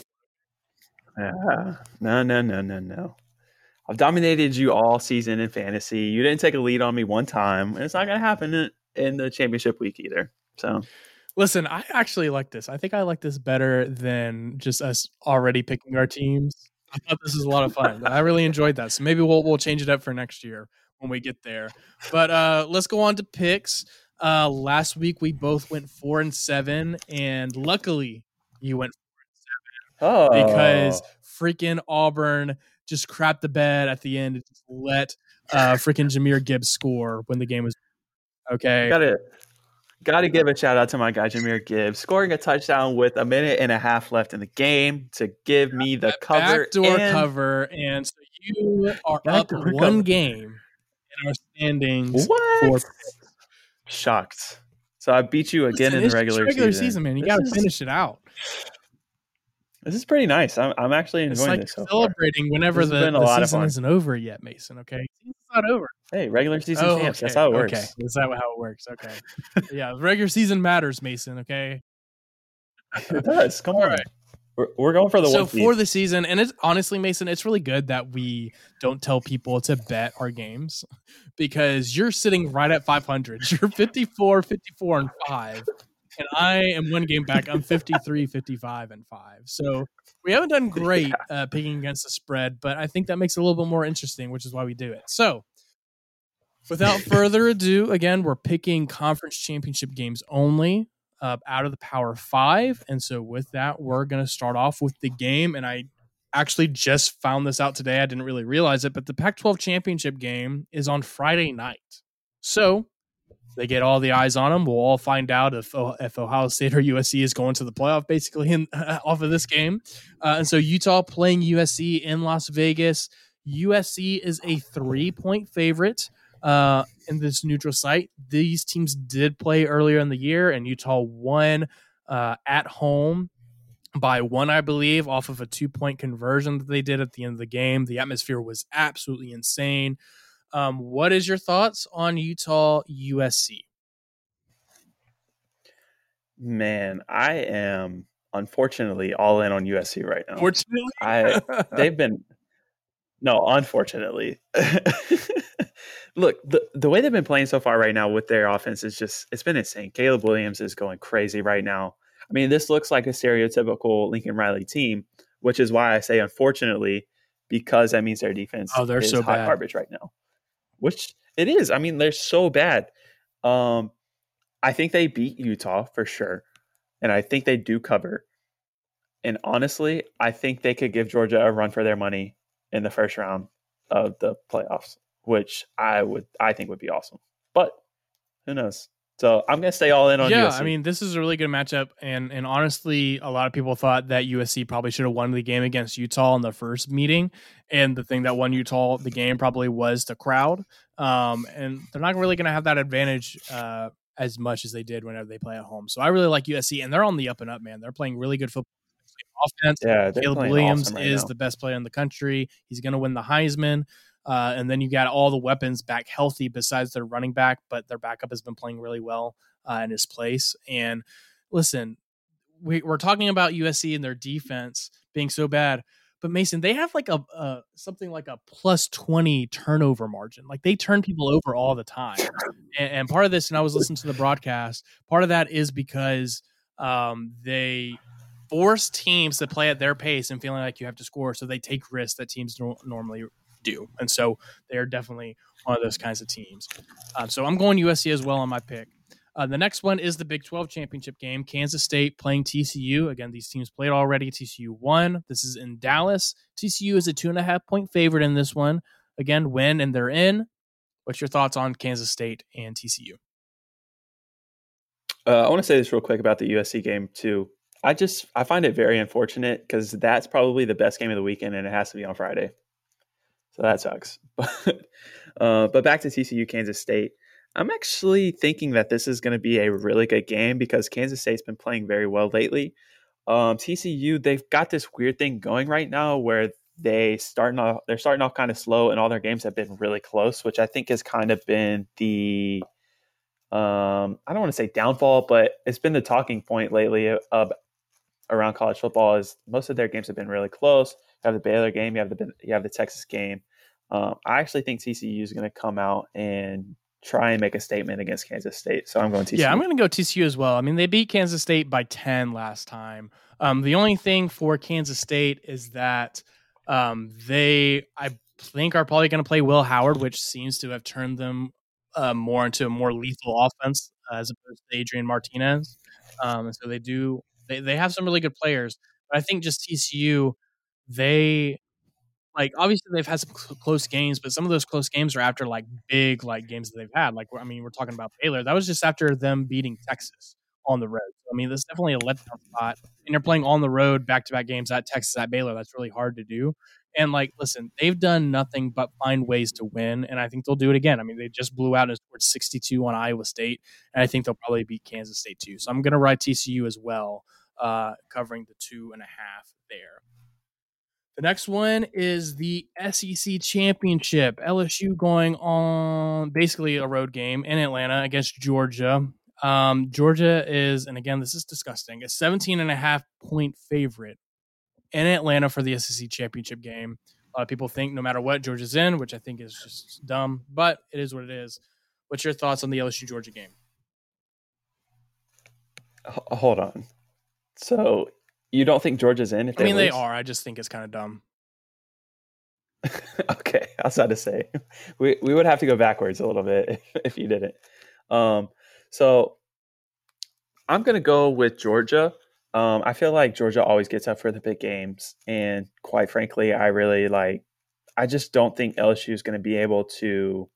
S2: No, no, no, no, no. I've dominated you all season in fantasy. You didn't take a lead on me one time, and it's not going to happen in, in the championship week either. So,
S1: listen, I actually like this. I think I like this better than just us already picking our teams. I thought this was a lot of fun. I really enjoyed that. So maybe we'll we'll change it up for next year when we get there. But uh, let's go on to picks. Uh, last week we both went four and seven, and luckily you went four and seven. Oh. Because freaking Auburn just crapped the bed at the end and just let uh, freaking Jahmyr Gibbs score when the game was okay.
S2: Got it. Got to give a shout out to my guy Jahmyr Gibbs scoring a touchdown with a minute and a half left in the game to give me the cover
S1: backdoor and... cover, and so you are up one cover. game our standings.
S2: What? Shocked. So I beat you again Listen, in the regular,
S1: regular
S2: season.
S1: season man. You got to finish it out.
S2: This is pretty nice. I'm, I'm actually enjoying
S1: it's like
S2: this. So
S1: celebrating
S2: far.
S1: whenever the, the season isn't over yet, Mason. Okay, it's not over.
S2: Hey, regular season oh, champs. Okay. That's how it works.
S1: Okay, is that how it works? Okay, yeah, regular season matters, Mason. Okay,
S2: it does. Come All on. Right. We're, we're going for the
S1: so for the season, and it's honestly, Mason, it's really good that we don't tell people to bet our games because you're sitting right at 500. You're 54, 54, and five, and I am one game back. I'm 53, 55, and five. So we haven't done great uh, picking against the spread, but I think that makes it a little bit more interesting, which is why we do it. So without further ado, again, we're picking conference championship games only uh, out of the Power Five. And so, with that, we're going to start off with the game. And I actually just found this out today. I didn't really realize it, but the Pac 12 championship game is on Friday night. So, they get all the eyes on them. We'll all find out if if Ohio State or USC is going to the playoff, basically, in, off of this game. Uh, and so Utah playing USC in Las Vegas. USC is a three point favorite uh, in this neutral site. These teams did play earlier in the year, and Utah won uh, at home by one, I believe, off of a two point conversion that they did at the end of the game. The atmosphere was absolutely insane. Um, what is your thoughts on Utah USC?
S2: Man, I am unfortunately all in on USC right now.
S1: Fortunately,
S2: I they've been no, unfortunately. look, the the way they've been playing so far right now with their offense is just it's been insane. Caleb Williams is going crazy right now. I mean, this looks like a stereotypical Lincoln Riley team, which is why I say unfortunately, because that means their defense
S1: oh, they're so
S2: high
S1: bad.
S2: garbage right now. Which it is. I mean, they're so bad. Um, I think they beat Utah for sure, and I think they do cover. And honestly, I think they could give Georgia a run for their money in the first round of the playoffs, which I would I think would be awesome. But who knows? So I'm gonna stay all in on
S1: yeah,
S2: USC.
S1: I mean, this is a really good matchup, and and honestly, a lot of people thought that USC probably should have won the game against Utah in the first meeting, and the thing that won Utah the game probably was the crowd, um, and they're not really gonna have that advantage uh, as much as they did whenever they play at home. So I really like USC, and they're on the up and up, man. They're playing really good football offense.
S2: Yeah,
S1: Caleb Williams awesome right is now. the best player in the country. He's going to win the Heisman. Uh, and then you got all the weapons back healthy besides their running back, but their backup has been playing really well uh, in his place. And listen, we, are talking about USC and their defense being so bad, but Mason, they have like a, a something like a plus twenty turnover margin. Like they turn people over all the time, and, and part of this, and I was listening to the broadcast. Part of that is because um, they force teams to play at their pace and feeling like you have to score, so they take risks that teams no- normally do, and so they are definitely one of those kinds of teams. Um, so I'm going USC as well on my pick. Uh, the next one is the Big 12 championship game. Kansas State playing TCU. Again, these teams played already. TCU won. This is in Dallas. TCU is a two and a half point favorite in this one. Again, win and they're in. What's your thoughts on Kansas State and TCU?
S2: Uh, I want to say this real quick about the USC game too. I just I find it very unfortunate because that's probably the best game of the weekend, and it has to be on Friday. So that sucks. But uh, but back to TCU Kansas State. I'm actually thinking that this is going to be a really good game because Kansas State's been playing very well lately. Um, TCU they've got this weird thing going right now where they starting off they're starting off kind of slow, and all their games have been really close, which I think has kind of been the um, I don't want to say downfall, but it's been the talking point lately of around college football is most of their games have been really close. You have the Baylor game, you have the you have the Texas game. Um, I actually think TCU is going to come out and try and make a statement against Kansas State. So I'm going TCU.
S1: Yeah, I'm going to go TCU as well. I mean, they beat Kansas State by 10 last time. Um, the only thing for Kansas State is that um, they, I think, are probably going to play Will Howard, which seems to have turned them uh, more into a more lethal offense uh, as opposed to Adrian Martinez. Um, and so they do they they have some really good players, but I think just TCU they like obviously they've had some close games, but some of those close games are after like big like games that they've had. Like I mean, we're talking about Baylor. That was just after them beating Texas on the road. I mean, this is definitely a letdown spot. And you're playing on the road back to back games at Texas at Baylor. That's really hard to do. And like, listen, they've done nothing but find ways to win, and I think they'll do it again. I mean, they just blew out and scored 62 on Iowa State, and I think they'll probably beat Kansas State too. So I'm going to ride TCU as well uh, covering the two and a half there. The next one is the SEC Championship. LSU going on basically a road game in Atlanta against Georgia. Um, Georgia is, and again, this is disgusting, a 17 and a half point favorite in Atlanta for the SEC Championship game. A lot of people think no matter what, Georgia's in, which I think is just dumb, but it is what it is. What's your thoughts on the LSU Georgia game?
S2: Hold on. So you don't think Georgia's in?
S1: I mean, lose? they are. I just think it's kind of dumb.
S2: okay, I was about to say we we would have to go backwards a little bit if, if you didn't. Um, so I'm gonna go with Georgia. Um, I feel like Georgia always gets up for the big games, and quite frankly, I really like. I just don't think LSU is going to be able to.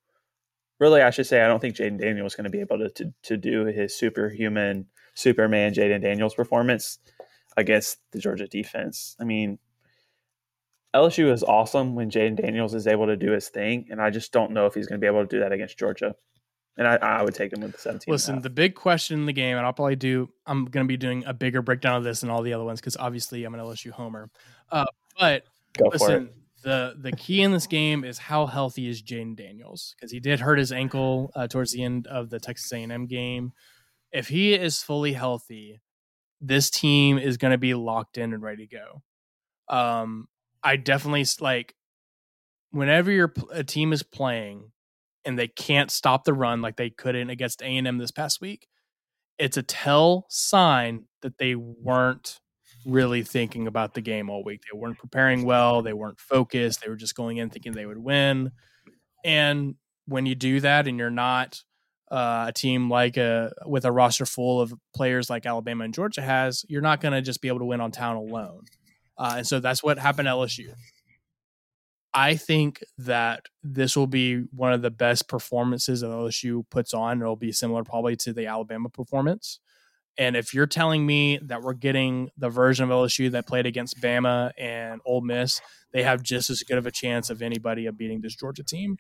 S2: Really, I should say I don't think Jayden Daniels is going to be able to, to to do his superhuman Superman Jayden Daniels performance against the Georgia defense. I mean, LSU is awesome when Jayden Daniels is able to do his thing, and I just don't know if he's going to be able to do that against Georgia. And I, I would take him with the 17.
S1: Listen, the big question in the game, and I'll probably do, I'm going to be doing a bigger breakdown of this than all the other ones because obviously I'm an LSU homer. Uh, but
S2: Go
S1: listen, the the key in this game is how healthy is Jayden Daniels because he did hurt his ankle uh, towards the end of the Texas A&M game if he is fully healthy, this team is going to be locked in and ready to go. Um, I definitely like whenever your a team is playing and they can't stop the run like they couldn't against A&M this past week, it's a tell sign that they weren't really thinking about the game all week. They weren't preparing well, they weren't focused, they were just going in thinking they would win. And when you do that and you're not uh, a team like a with a roster full of players like Alabama and Georgia has, you're not going to just be able to win on town alone. Uh, and so that's what happened at LSU. I think that this will be one of the best performances that LSU puts on. It'll be similar probably to the Alabama performance. And if you're telling me that we're getting the version of LSU that played against Bama and Ole Miss, they have just as good of a chance of anybody of beating this Georgia team.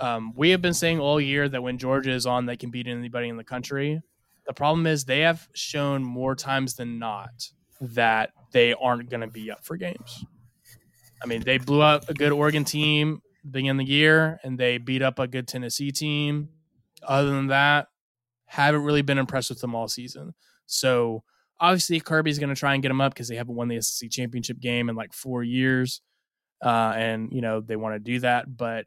S1: Um, we have been saying all year that when Georgia is on, they can beat anybody in the country. The problem is they have shown more times than not that they aren't going to be up for games. I mean, they blew out a good Oregon team beginning of the year, and they beat up a good Tennessee team. Other than that, haven't really been impressed with them all season. So obviously, Kirby's going to try and get them up because they haven't won the SEC championship game in like four years, uh, and you know they want to do that. But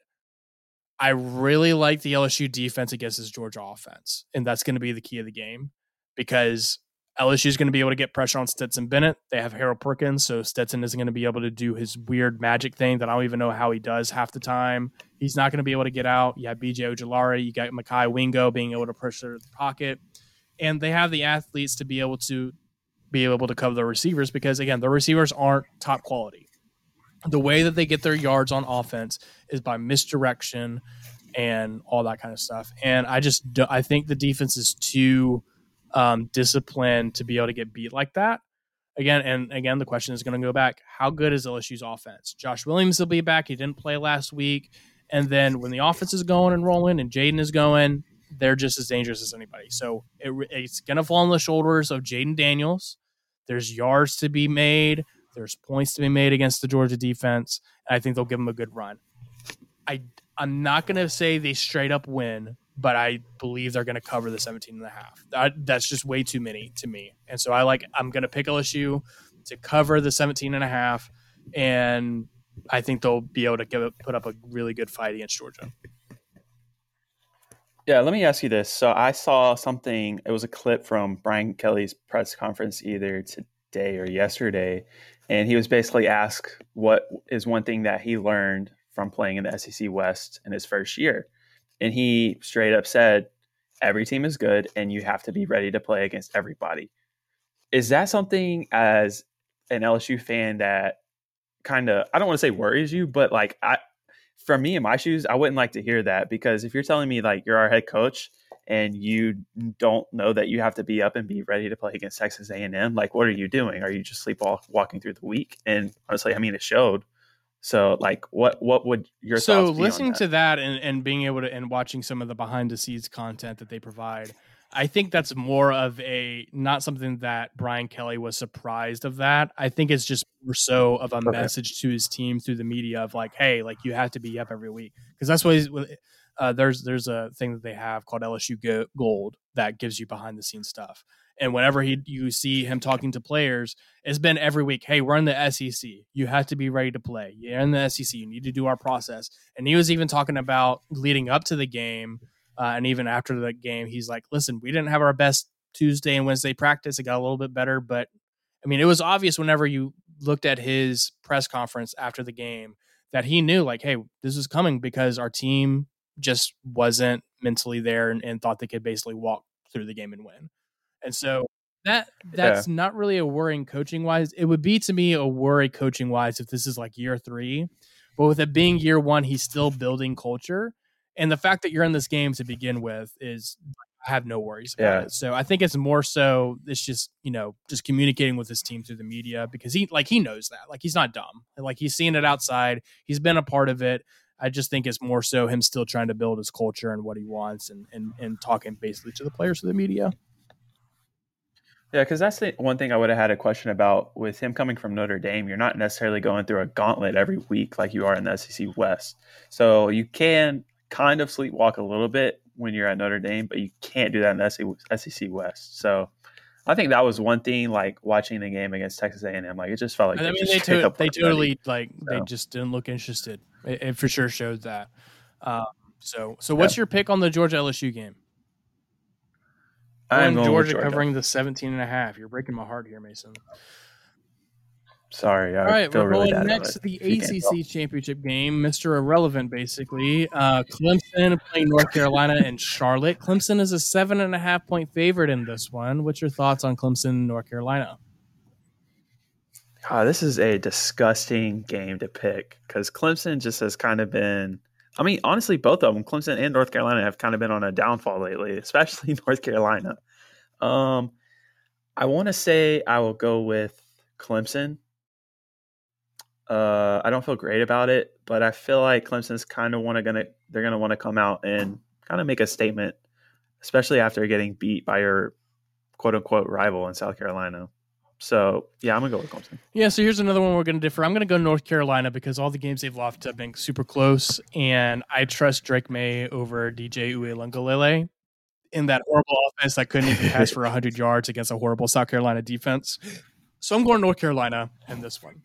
S1: I really like the LSU defense against this Georgia offense, and that's going to be the key of the game because LSU is going to be able to get pressure on Stetson Bennett. They have Harold Perkins, so Stetson isn't going to be able to do his weird magic thing that I don't even know how he does half the time. He's not going to be able to get out. You have BJ Ojulari, you got Mekhi Wingo being able to push the pocket, and they have the athletes to be able to be able to cover the receivers because again, the receivers aren't top quality. The way that they get their yards on offense is by misdirection and all that kind of stuff. And I just I think the defense is too um, discipline to be able to get beat like that. Again, and again, the question is going to go back: How good is LSU's offense? Josh Williams will be back. He didn't play last week, and then when the offense is going and rolling, and Jayden is going, they're just as dangerous as anybody. So it, it's going to fall on the shoulders of Jayden Daniels. There's yards to be made. There's points to be made against the Georgia defense, and I think they'll give them a good run. I I'm not going to say they straight up win but I believe they're going to cover the 17 and a half. That, that's just way too many to me. And so I like, I'm going to pick LSU to cover the 17 and a half. And I think they'll be able to give, put up a really good fight against Georgia.
S2: Yeah, let me ask you this. So I saw something, it was a clip from Brian Kelly's press conference either today or yesterday. And he was basically asked what is one thing that he learned from playing in the SEC West in his first year and he straight up said every team is good and you have to be ready to play against everybody. Is that something as an LSU fan that kind of I don't want to say worries you, but like I for me in my shoes, I wouldn't like to hear that because if you're telling me like you're our head coach and you don't know that you have to be up and be ready to play against Texas A&M, like what are you doing? Are you just sleepwalking through the week? And honestly, I mean it showed. So like what what would your
S1: so listening to that and, and being able to and watching some of the behind the scenes content that they provide, I think that's more of a not something that Brian Kelly was surprised of that. I think it's just more so of a message to his team through the media of like, hey, like you have to be up every week because that's what he's. Uh, there's there's a thing that they have called LSU Gold that gives you behind the scenes stuff. And whenever he you see him talking to players, it's been every week. Hey, we're in the SEC. You have to be ready to play. You're in the SEC. You need to do our process. And he was even talking about leading up to the game, uh, and even after the game, he's like, "Listen, we didn't have our best Tuesday and Wednesday practice. It got a little bit better, but I mean, it was obvious whenever you looked at his press conference after the game that he knew, like, hey, this is coming because our team just wasn't mentally there and, and thought they could basically walk through the game and win. And so that that's yeah. not really a worrying coaching wise. It would be to me a worry coaching wise if this is like year three. But with it being year one, he's still building culture. And the fact that you're in this game to begin with is I have no worries about yeah. it. So I think it's more so it's just, you know, just communicating with his team through the media because he like he knows that. Like he's not dumb. Like he's seen it outside. He's been a part of it. I just think it's more so him still trying to build his culture and what he wants and and, and talking basically to the players through the media.
S2: Yeah, because that's the one thing I would have had a question about with him coming from Notre Dame. You're not necessarily going through a gauntlet every week like you are in the SEC West. So you can kind of sleepwalk a little bit when you're at Notre Dame, but you can't do that in the SEC West. So I think that was one thing, like watching the game against Texas A&M. Like it just felt like
S1: I mean, they, to- they totally like so. they just didn't look interested. It, it, for sure showed that. Uh, So, so what's your pick on the Georgia LSU game?
S2: I'm going
S1: Georgia,
S2: Georgia,
S1: covering the 17 and a half. You're breaking my heart here, Mason.
S2: Sorry. I
S1: All right,
S2: feel
S1: we're
S2: really
S1: going next to the ACC championship game. Mr. Irrelevant, basically. Uh, Clemson playing North Carolina and Charlotte. Clemson is a seven and a half point favorite in this one. What's your thoughts on Clemson, North Carolina?
S2: Ah, this is a disgusting game to pick because Clemson just has kind of been. I mean, honestly, both of them, Clemson and North Carolina, have kind of been on a downfall lately, especially North Carolina. Um, I want to say I will go with Clemson. Uh, I don't feel great about it, but I feel like Clemson's kind of want to gonna they're gonna want to come out and kind of make a statement, especially after getting beat by your quote unquote rival in South Carolina. So yeah, I'm gonna go with Clemson.
S1: Yeah, so here's another one we're going to differ. I'm going to go North Carolina because all the games they've lost have been super close, and I trust Drake Maye over DJ Uiagalelei in that horrible offense that couldn't even pass for 100 yards against a horrible South Carolina defense. So I'm going North Carolina in this one.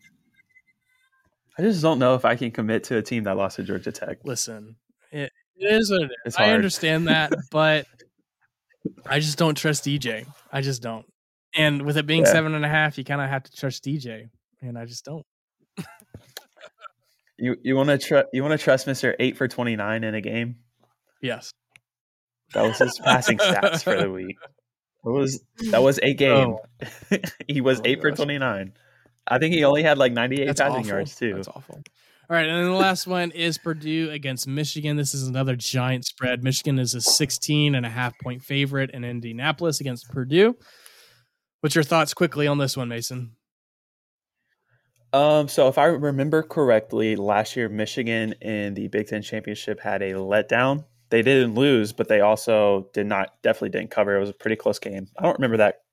S2: I just don't know if I can commit to a team that lost to Georgia Tech.
S1: Listen, it, it is what it is.
S2: It's
S1: I
S2: hard.
S1: understand that, but I just don't trust DJ. I just don't. And with it being
S2: Yeah.
S1: seven and a half, you kind of have to trust DJ, and I just don't.
S2: You you want to tr- you want to trust Mister Eight for twenty nine in a game?
S1: Yes.
S2: That was his passing stats for the week. It was that was a oh. game. he was
S1: Oh,
S2: eight for twenty nine. I think he only had like ninety eight passing
S1: awful.
S2: yards too.
S1: That's awful. All right, and then the last one is Purdue against Michigan. This is another giant spread. Michigan is a 16 and a half point favorite in Indianapolis against Purdue. What's your thoughts quickly on this one, Mason?
S2: Um, so if I remember correctly, last year Michigan in the Big Ten championship had a letdown. They didn't lose, but they also did not definitely didn't cover. It was a pretty close game. I don't remember that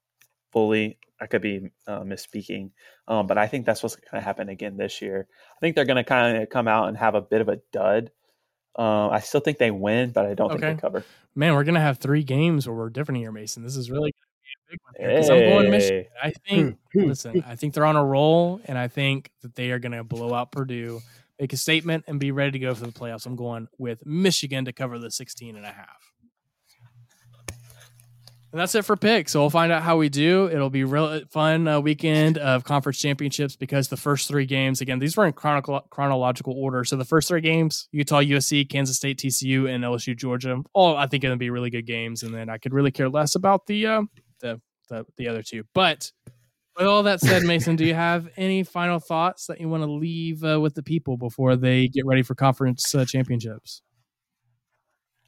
S2: fully. I could be uh, misspeaking, um, but I think that's what's going to happen again this year. I think they're going to kind of come out and have a bit of a dud. Um, I still think they win, but I don't think they cover.
S1: Man, we're gonna have three games where we're different here, Mason. This is really gonna be a big one here 'cause I'm going Michigan. I think. listen, I think they're on a roll, and I think that they are gonna blow out Purdue, make a statement, and be ready to go for the playoffs. I'm going with Michigan to cover the 16 and a half. And that's it for picks. So we'll find out how we do. It'll be real fun uh, weekend of conference championships because the first three games, again, these were in chronicle- chronological order. So the first three games, Utah, USC, Kansas State, TCU, and LSU, Georgia, all I think going to be really good games. And then I could really care less about the uh, the, the the other two. But with all that said, Mason, do you have any final thoughts that you want to leave uh, with the people before they get ready for conference uh, championships?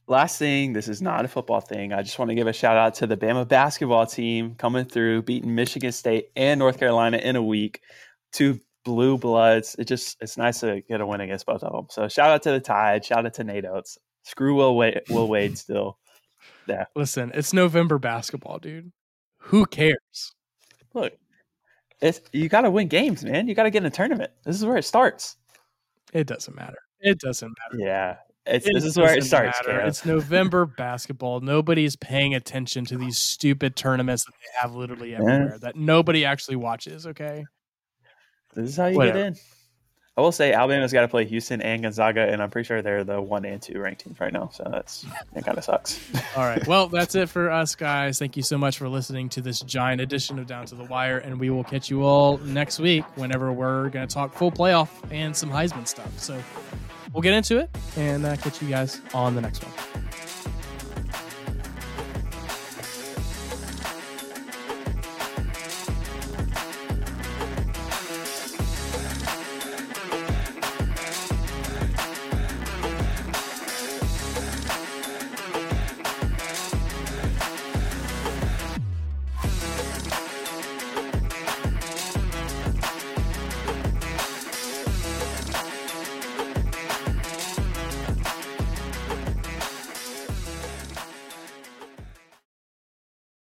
S2: Last thing, this is not a football thing. I just want to give a shout out to the Bama basketball team coming through, beating Michigan State and North Carolina in a week. Two blue bloods. It just it's nice to get a win against both of them. So shout out to the Tide. Shout out to Nate Oats. Screw Will Wade, Will Wade still. Yeah.
S1: Listen, it's November basketball, dude. Who cares?
S2: Look, it's you got to win games, man. You got to get in a tournament. This is where it starts.
S1: It doesn't matter. It doesn't matter.
S2: Yeah. It's
S1: It
S2: this is where it starts.
S1: It's November basketball. Nobody's paying attention to these stupid tournaments that they have literally everywhere that nobody actually watches. Okay.
S2: This is how you
S1: Whatever.
S2: get in. I will say Alabama's got to play Houston and Gonzaga, and I'm pretty sure they're the one and two ranked teams right now. So that's it. Kind of sucks.
S1: All right. Well, that's it for us, guys. Thank you so much for listening to this giant edition of Down to the Wire, and we will catch you all next week whenever we're going to talk full playoff and some Heisman stuff. So we'll get into it and uh, catch you guys on the next one.